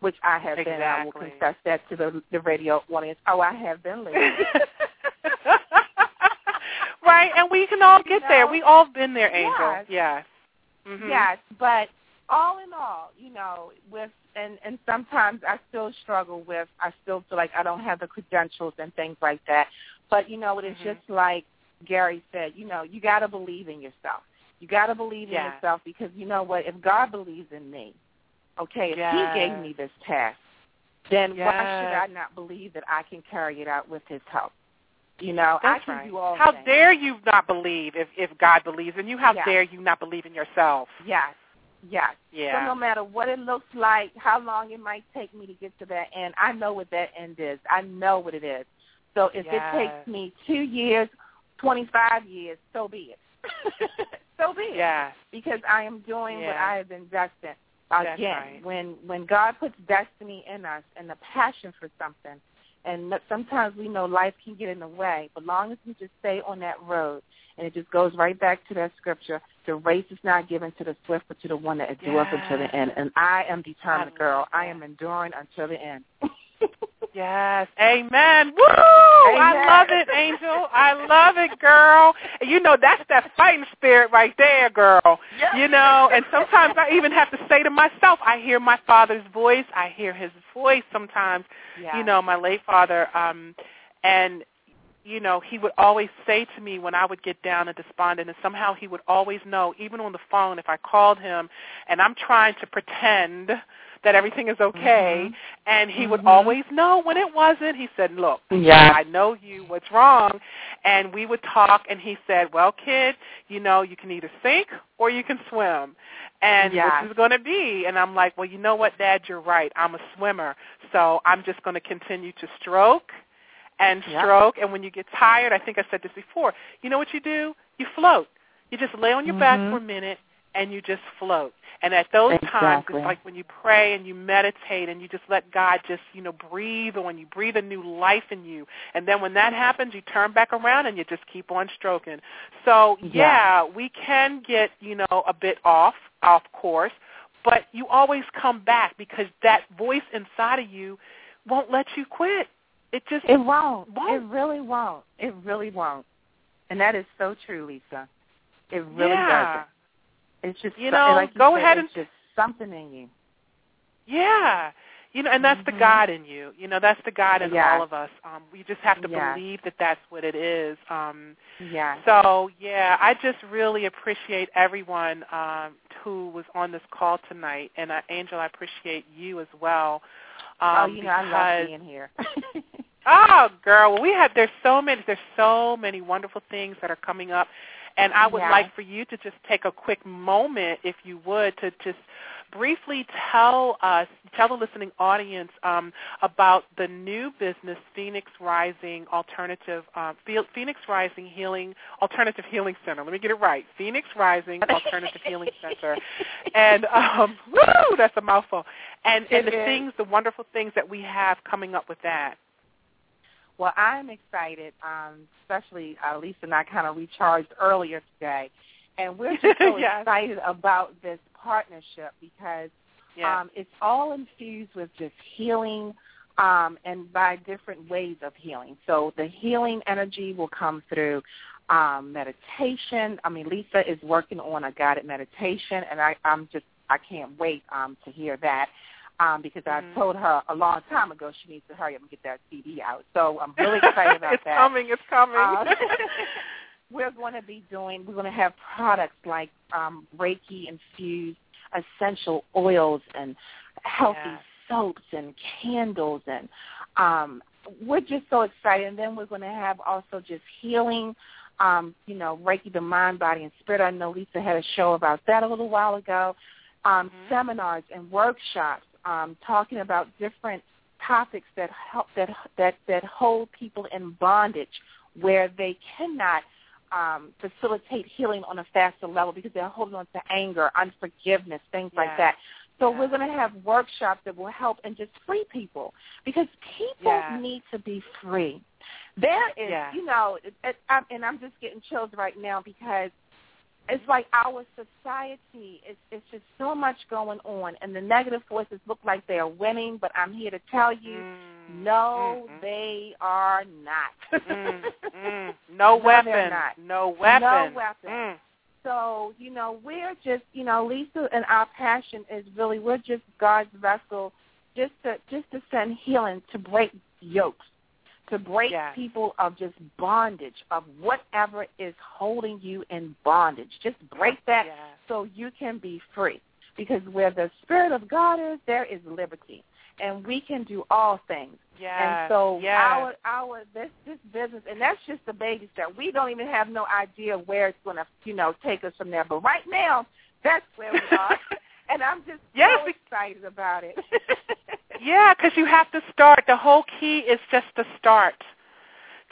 Which I have been. I will confess that to the the radio audience. Oh, I have been lazy. right, and we can all get You there. We all been there, Angel. Yes. Yes. Mhm. Yes, but all in all, you know, with and and sometimes I still struggle with. I still feel like I don't have the credentials and things like that. But you know, it is Mhm. just like Gary said. You know, you got to believe in yourself. You got to believe in yourself because you know what? If God believes in me, okay, if Yes. He gave me this task, then why should I not believe that I can carry it out with His help? You know, That's I can right. do all How things. dare you not believe if if God believes in you? How Yeah. dare you not believe in yourself? Yes, yes. Yeah. So no matter what it looks like, how long it might take me to get to that end, I know what that end is. I know what it is. So if Yes. it takes me two years, 25 years, so be it. so be it. yeah. Because I am doing what I have been destined. Again, right. when when God puts destiny in us and the passion for something, and sometimes we know life can get in the way, but long as we just stay on that road, and it just goes right back to that scripture, the race is not given to the swift, but to the one that endures until the end. And I am determined, I girl. love I am enduring until the end. Yes. Amen. Woo! I love it, Angel. I love it, girl. And you know, that's that fighting spirit right there, girl. Yes. You know, and sometimes I even have to say to myself, I hear my father's voice. I hear his voice sometimes. Yeah. You know, my late father, um, and you know, he would always say to me when I would get down and despondent, and somehow he would always know, even on the phone, if I called him and I'm trying to pretend that everything is okay, Mhm. and he would Mhm. always know when it wasn't. He said, "Look, Yeah. I know you. What's wrong?" And we would talk, and he said, "Well, kid, you know, you can either sink or you can swim, and which is going to be?" And I'm like, "Well, you know what, Dad? You're right. I'm a swimmer, so I'm just going to continue to stroke." And stroke, and when you get tired, I think I said this before. You know what you do? You float. You just lay on your back Mhm. for a minute, and you just float. And at those times, it's like when you pray and you meditate and you just let God just, you know, breathe on you, breathe a new life in you. And then when that happens, you turn back around and you just keep on stroking. So, Yeah. yeah, we can get, you know, a bit off, off course, but you always come back because that voice inside of you won't let you quit. It just It won't. Won't. It really won't. It really won't. And that is so true, Lyse. It really yeah. doesn't. It's just You know, like you go said, ahead it's just something in you. Yeah. You know, and that's the Mhm. God in you. You know, that's the God in Yeah. all of us. Um, we just have to Yeah. believe that that's what it is. Um, Yeah. so, yeah, I just really appreciate everyone um, who was on this call tonight, and uh, Angel, I appreciate you as well. Um, oh, you know, I love being here. Oh, girl, well, we have there's so many there's so many wonderful things that are coming up, and I would Yeah. like for you to just take a quick moment, if you would, to just briefly tell us, tell the listening audience um, about the new business, Phoenix Rising Alternative, uh, Phoenix Rising Healing Alternative Healing Center. Let me get it right, Phoenix Rising Alternative Healing Center, and um, woo, that's a mouthful, and and the things, the wonderful things that we have coming up with that. Well, I'm excited, um, especially uh, Lyse and I kind of recharged earlier today, and we're just so Yes. excited about this partnership because Yeah. um, it's all infused with just healing um, and by different ways of healing. So the healing energy will come through um, meditation. I mean, Lyse is working on a guided meditation, and I, I'm just I can't wait um, to hear that um, because Mhm. I told her a long time ago she needs to hurry up and get that CD out. So I'm really excited about it's that. It's coming. It's coming. Uh, we're going to be doing, we're going to have products like um, Reiki infused essential oils and healthy Yes. soaps and candles and um, we're just so excited. And then we're going to have also just healing, um, you know, Reiki the mind, body, and spirit. I know Lyse had a show about that a little while ago. Um, Mhm. Seminars and workshops um, talking about different topics that help that that that hold people in bondage where they cannot um, facilitate healing on a faster level because they're holding on to anger, unforgiveness, things like that. So Yeah. we're going to have workshops that will help and just free people because people Yeah. need to be free. There is, you know, it, it, I'm, and I'm just getting chills right now because it's like our society is it's just so much going on, and the negative forces look like they are winning. But I'm here to tell you, Mm, no, mm, mm, they are not. mm, mm. No No, weapon. they're not. No weapon. No weapon. Mm. So, you know, we're just, you know, Lyse and our passion is really we're just God's vessel just to just to send healing to break yokes. To break Yes. people of just bondage, of whatever is holding you in bondage. Just break that Yes. so you can be free. Because where the Spirit of God is, there is liberty. And we can do all things. Yes. And so yes. our our this this business and that's just the baby step. We don't even have no idea where it's gonna, you know, take us from there. But right now, that's where we are. and I'm just Yes, so excited about it. Yeah, because you have to start. The whole key is just to start.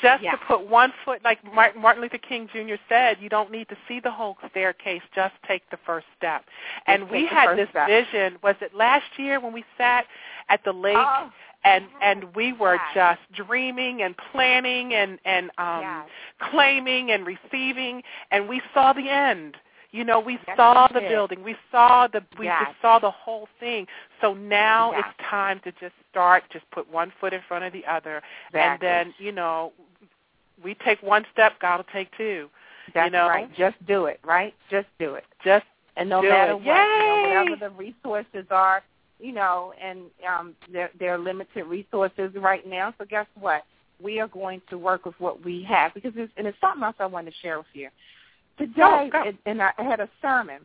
Just Yeah. to put one foot, like Martin Martin Luther King Jr. said, you don't need to see the whole staircase. Just take the first step. and we had this step. vision. Was it last year when we sat at the lake Oh, and and we were yes. just dreaming and planning and and um yes. claiming and receiving and we saw the end you know we Yes, saw the building we saw the we Yes. just saw the whole thing so now Yes. it's time to just start just put one foot in front of the other and then you know we take one step god will take two That's know? right. Just do it, right? Just do it. just And no matter it. what, you know, whatever the resources are, you know, and um there there are limited resources right now. So guess what? We are going to work with what we have because it's, and it's something else I wanted to share with you. Today, go. It, and I had a sermon,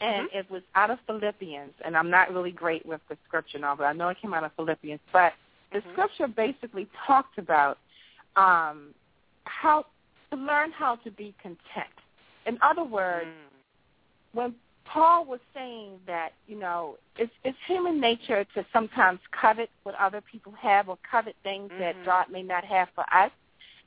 and Mm-hmm. it was out of Philippians, and I'm not really great with the scripture now, but I know it came out of Philippians. But the Mhm. scripture basically talked about um, how to learn how to be content. In other words, Mm. when Paul was saying that, you know, it's it's human nature to sometimes covet what other people have or covet things that Mhm. God may not have for us,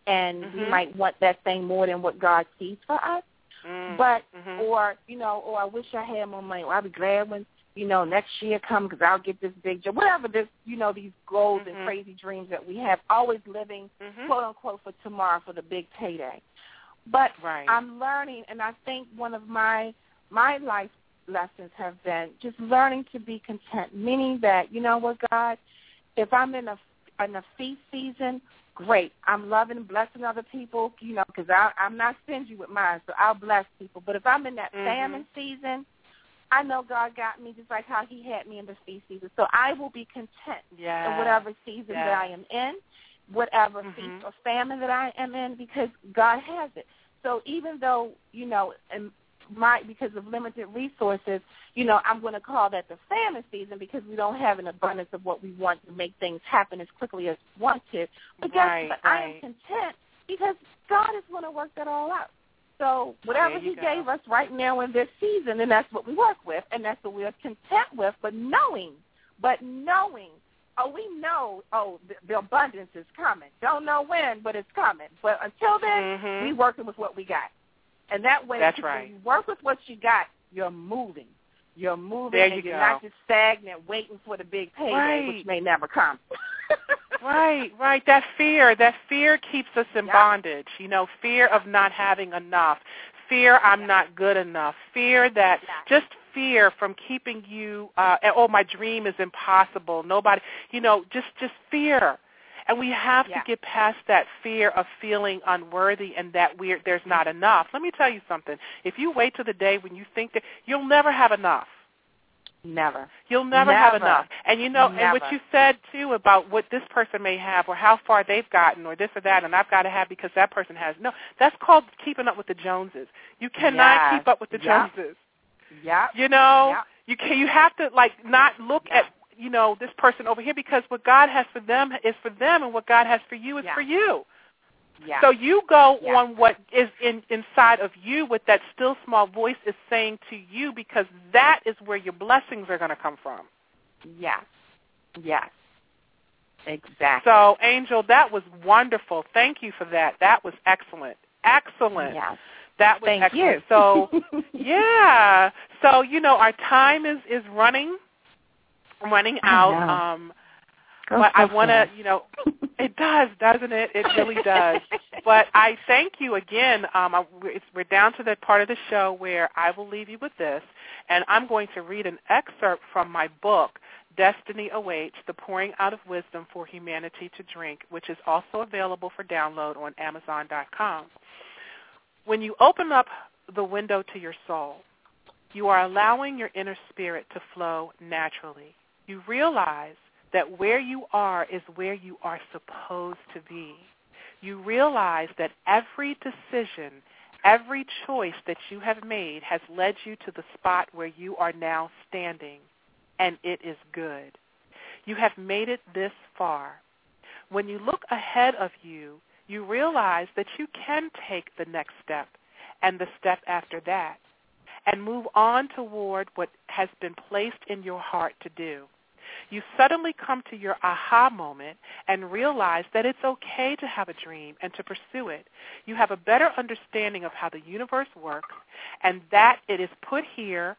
and we Mhm. might want that thing more than what God sees for us. Mm. But Mhm. or you know, or I wish I had more money. Or I'll be glad when you know next year comes because I'll get this big job. Whatever this, you know, these goals and crazy dreams that we have, always living Mhm. quote unquote for tomorrow for the big payday. But right I'm learning, and I think one of my my life lessons have been just learning to be content. Meaning that you know what, God, if I'm in a in a feast season, great. I'm loving, and blessing other people, you know, because I'm not stingy with mine, so I'll bless people. But if I'm in that Mhm. famine season, I know God got me just like how He had me in the feast season. So I will be content yeah in whatever season Yeah. that I am in, whatever Mhm. feast or famine that I am in, because God has it. So even though you know, and my because of limited resources, you know, I'm going to call that the famine season because we don't have an abundance of what we want to make things happen as quickly as we want to. But guess Right. I am content because God is going to work that all out. So whatever He go. gave us right now in this season, then that's what we work with, and that's what we're content with. But knowing, but knowing, oh, we know, oh, the, the abundance is coming. Don't know when, but it's coming. But until then, Mhm. we working with what we got, and that way, That's right. you work with what you got, you're moving. You're moving, There and you you're go. not just stagnant, waiting for the big payday, Right. which may never come. Right, right. That fear, that fear keeps us in Yeah. bondage. You know, fear of not having enough, fear I'm Yeah. not good enough, fear that Yeah. just fear from keeping you. Uh, oh, my dream is impossible. Nobody, you know, just just fear. And we have Yeah. to get past that fear of feeling unworthy and that we're there's not enough. Let me tell you something. If you wait till the day when you think that you'll never have enough. Never. You'll never, have enough. And you know, and what you said too about what this person may have or how far they've gotten or this or that and I've got to have because that person has. No, that's called keeping up with the Joneses. You cannot Yes. keep up with the Yep. Joneses. Yep. You know, Yep. you can you have to like not look Yeah. at you know this person over here because what God has for them is for them and what God has for you is Yeah. for you. Yeah. So you go Yeah. on what is in, inside of you, what that still small voice is saying to you, because that is where your blessings are going to come from. yes. Yes. Exactly. So, Angel, that was wonderful. Thank you for that. That was excellent. Excellent. Yes. That was Thank excellent. you. So, yeah. So, you know, our time is is running running I out. Um Go but I want to, you know, it does, doesn't it? It really does. but I thank you again. Um, I, we're down to the part of the show where I will leave you with this, and I'm going to read an excerpt from my book, Destiny Awaits, The Pouring Out of Wisdom for Humanity to Drink, which is also available for download on Amazon.com. When you open up the window to your soul, you are allowing your inner spirit to flow naturally. You realize that where you are is where you are supposed to be. You realize that every decision, every choice that you have made has led you to the spot where you are now standing, and it is good. You have made it this far. When you look ahead of you, you realize that you can take the next step and the step after that and move on toward what has been placed in your heart to do you suddenly come to your aha moment and realize that it's okay to have a dream and to pursue it. You have a better understanding of how the universe works and that it is put here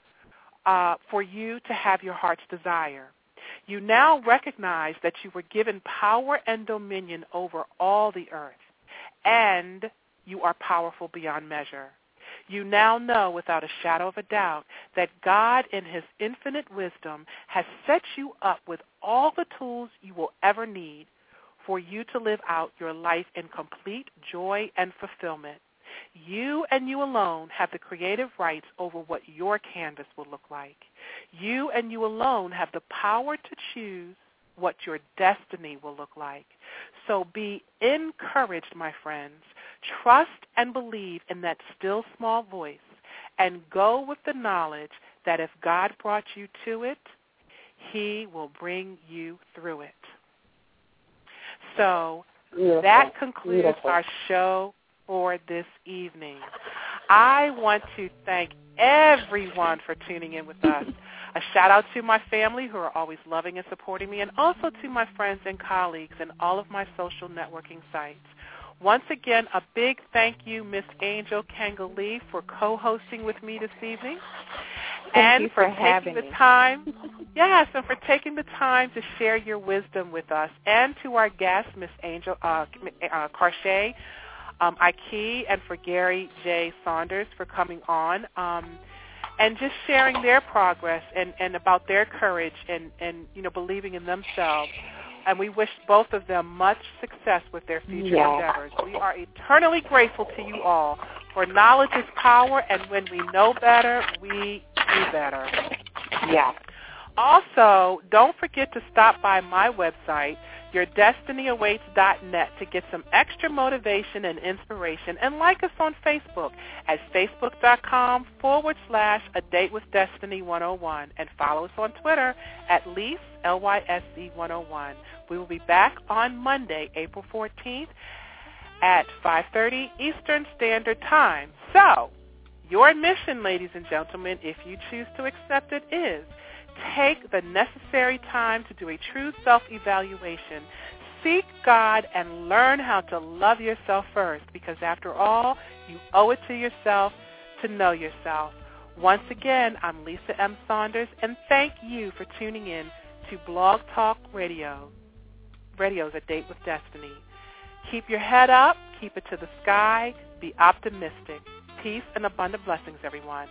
uh, for you to have your heart's desire. You now recognize that you were given power and dominion over all the earth, and you are powerful beyond measure. You now know without a shadow of a doubt that God in his infinite wisdom has set you up with all the tools you will ever need for you to live out your life in complete joy and fulfillment. You and you alone have the creative rights over what your canvas will look like. You and you alone have the power to choose what your destiny will look like. So be encouraged, my friends. Trust and believe in that still small voice and go with the knowledge that if God brought you to it, he will bring you through it. So Beautiful. that concludes Beautiful. our show for this evening. I want to thank everyone for tuning in with us. A shout out to my family who are always loving and supporting me and also to my friends and colleagues and all of my social networking sites. Once again, a big thank you, Miss Angel Kangalee, for co-hosting with me this evening. Thank and for, for taking the me. time, yes, and for taking the time to share your wisdom with us, and to our guest, Miss Angel uh, uh, Karshay um, Ike, and for Gary J. Saunders for coming on. Um, and just sharing their progress and, and about their courage and, and you know believing in themselves and we wish both of them much success with their future yes. endeavors. We are eternally grateful to you all, for knowledge is power, and when we know better, we do better. Yes. Also, don't forget to stop by my website, yourdestinyawaits.net to get some extra motivation and inspiration and like us on Facebook at facebook.com forward slash a date with destiny 101 and follow us on Twitter at Lyse, L-Y-S-E 101. We will be back on Monday, April 14th at 5.30 Eastern Standard Time. So, your mission, ladies and gentlemen, if you choose to accept it, is take the necessary time to do a true self-evaluation. Seek God and learn how to love yourself first because after all, you owe it to yourself to know yourself. Once again, I'm Lisa M. Saunders, and thank you for tuning in to Blog Talk Radio, Radio's A Date with Destiny. Keep your head up, keep it to the sky, be optimistic. Peace and abundant blessings, everyone.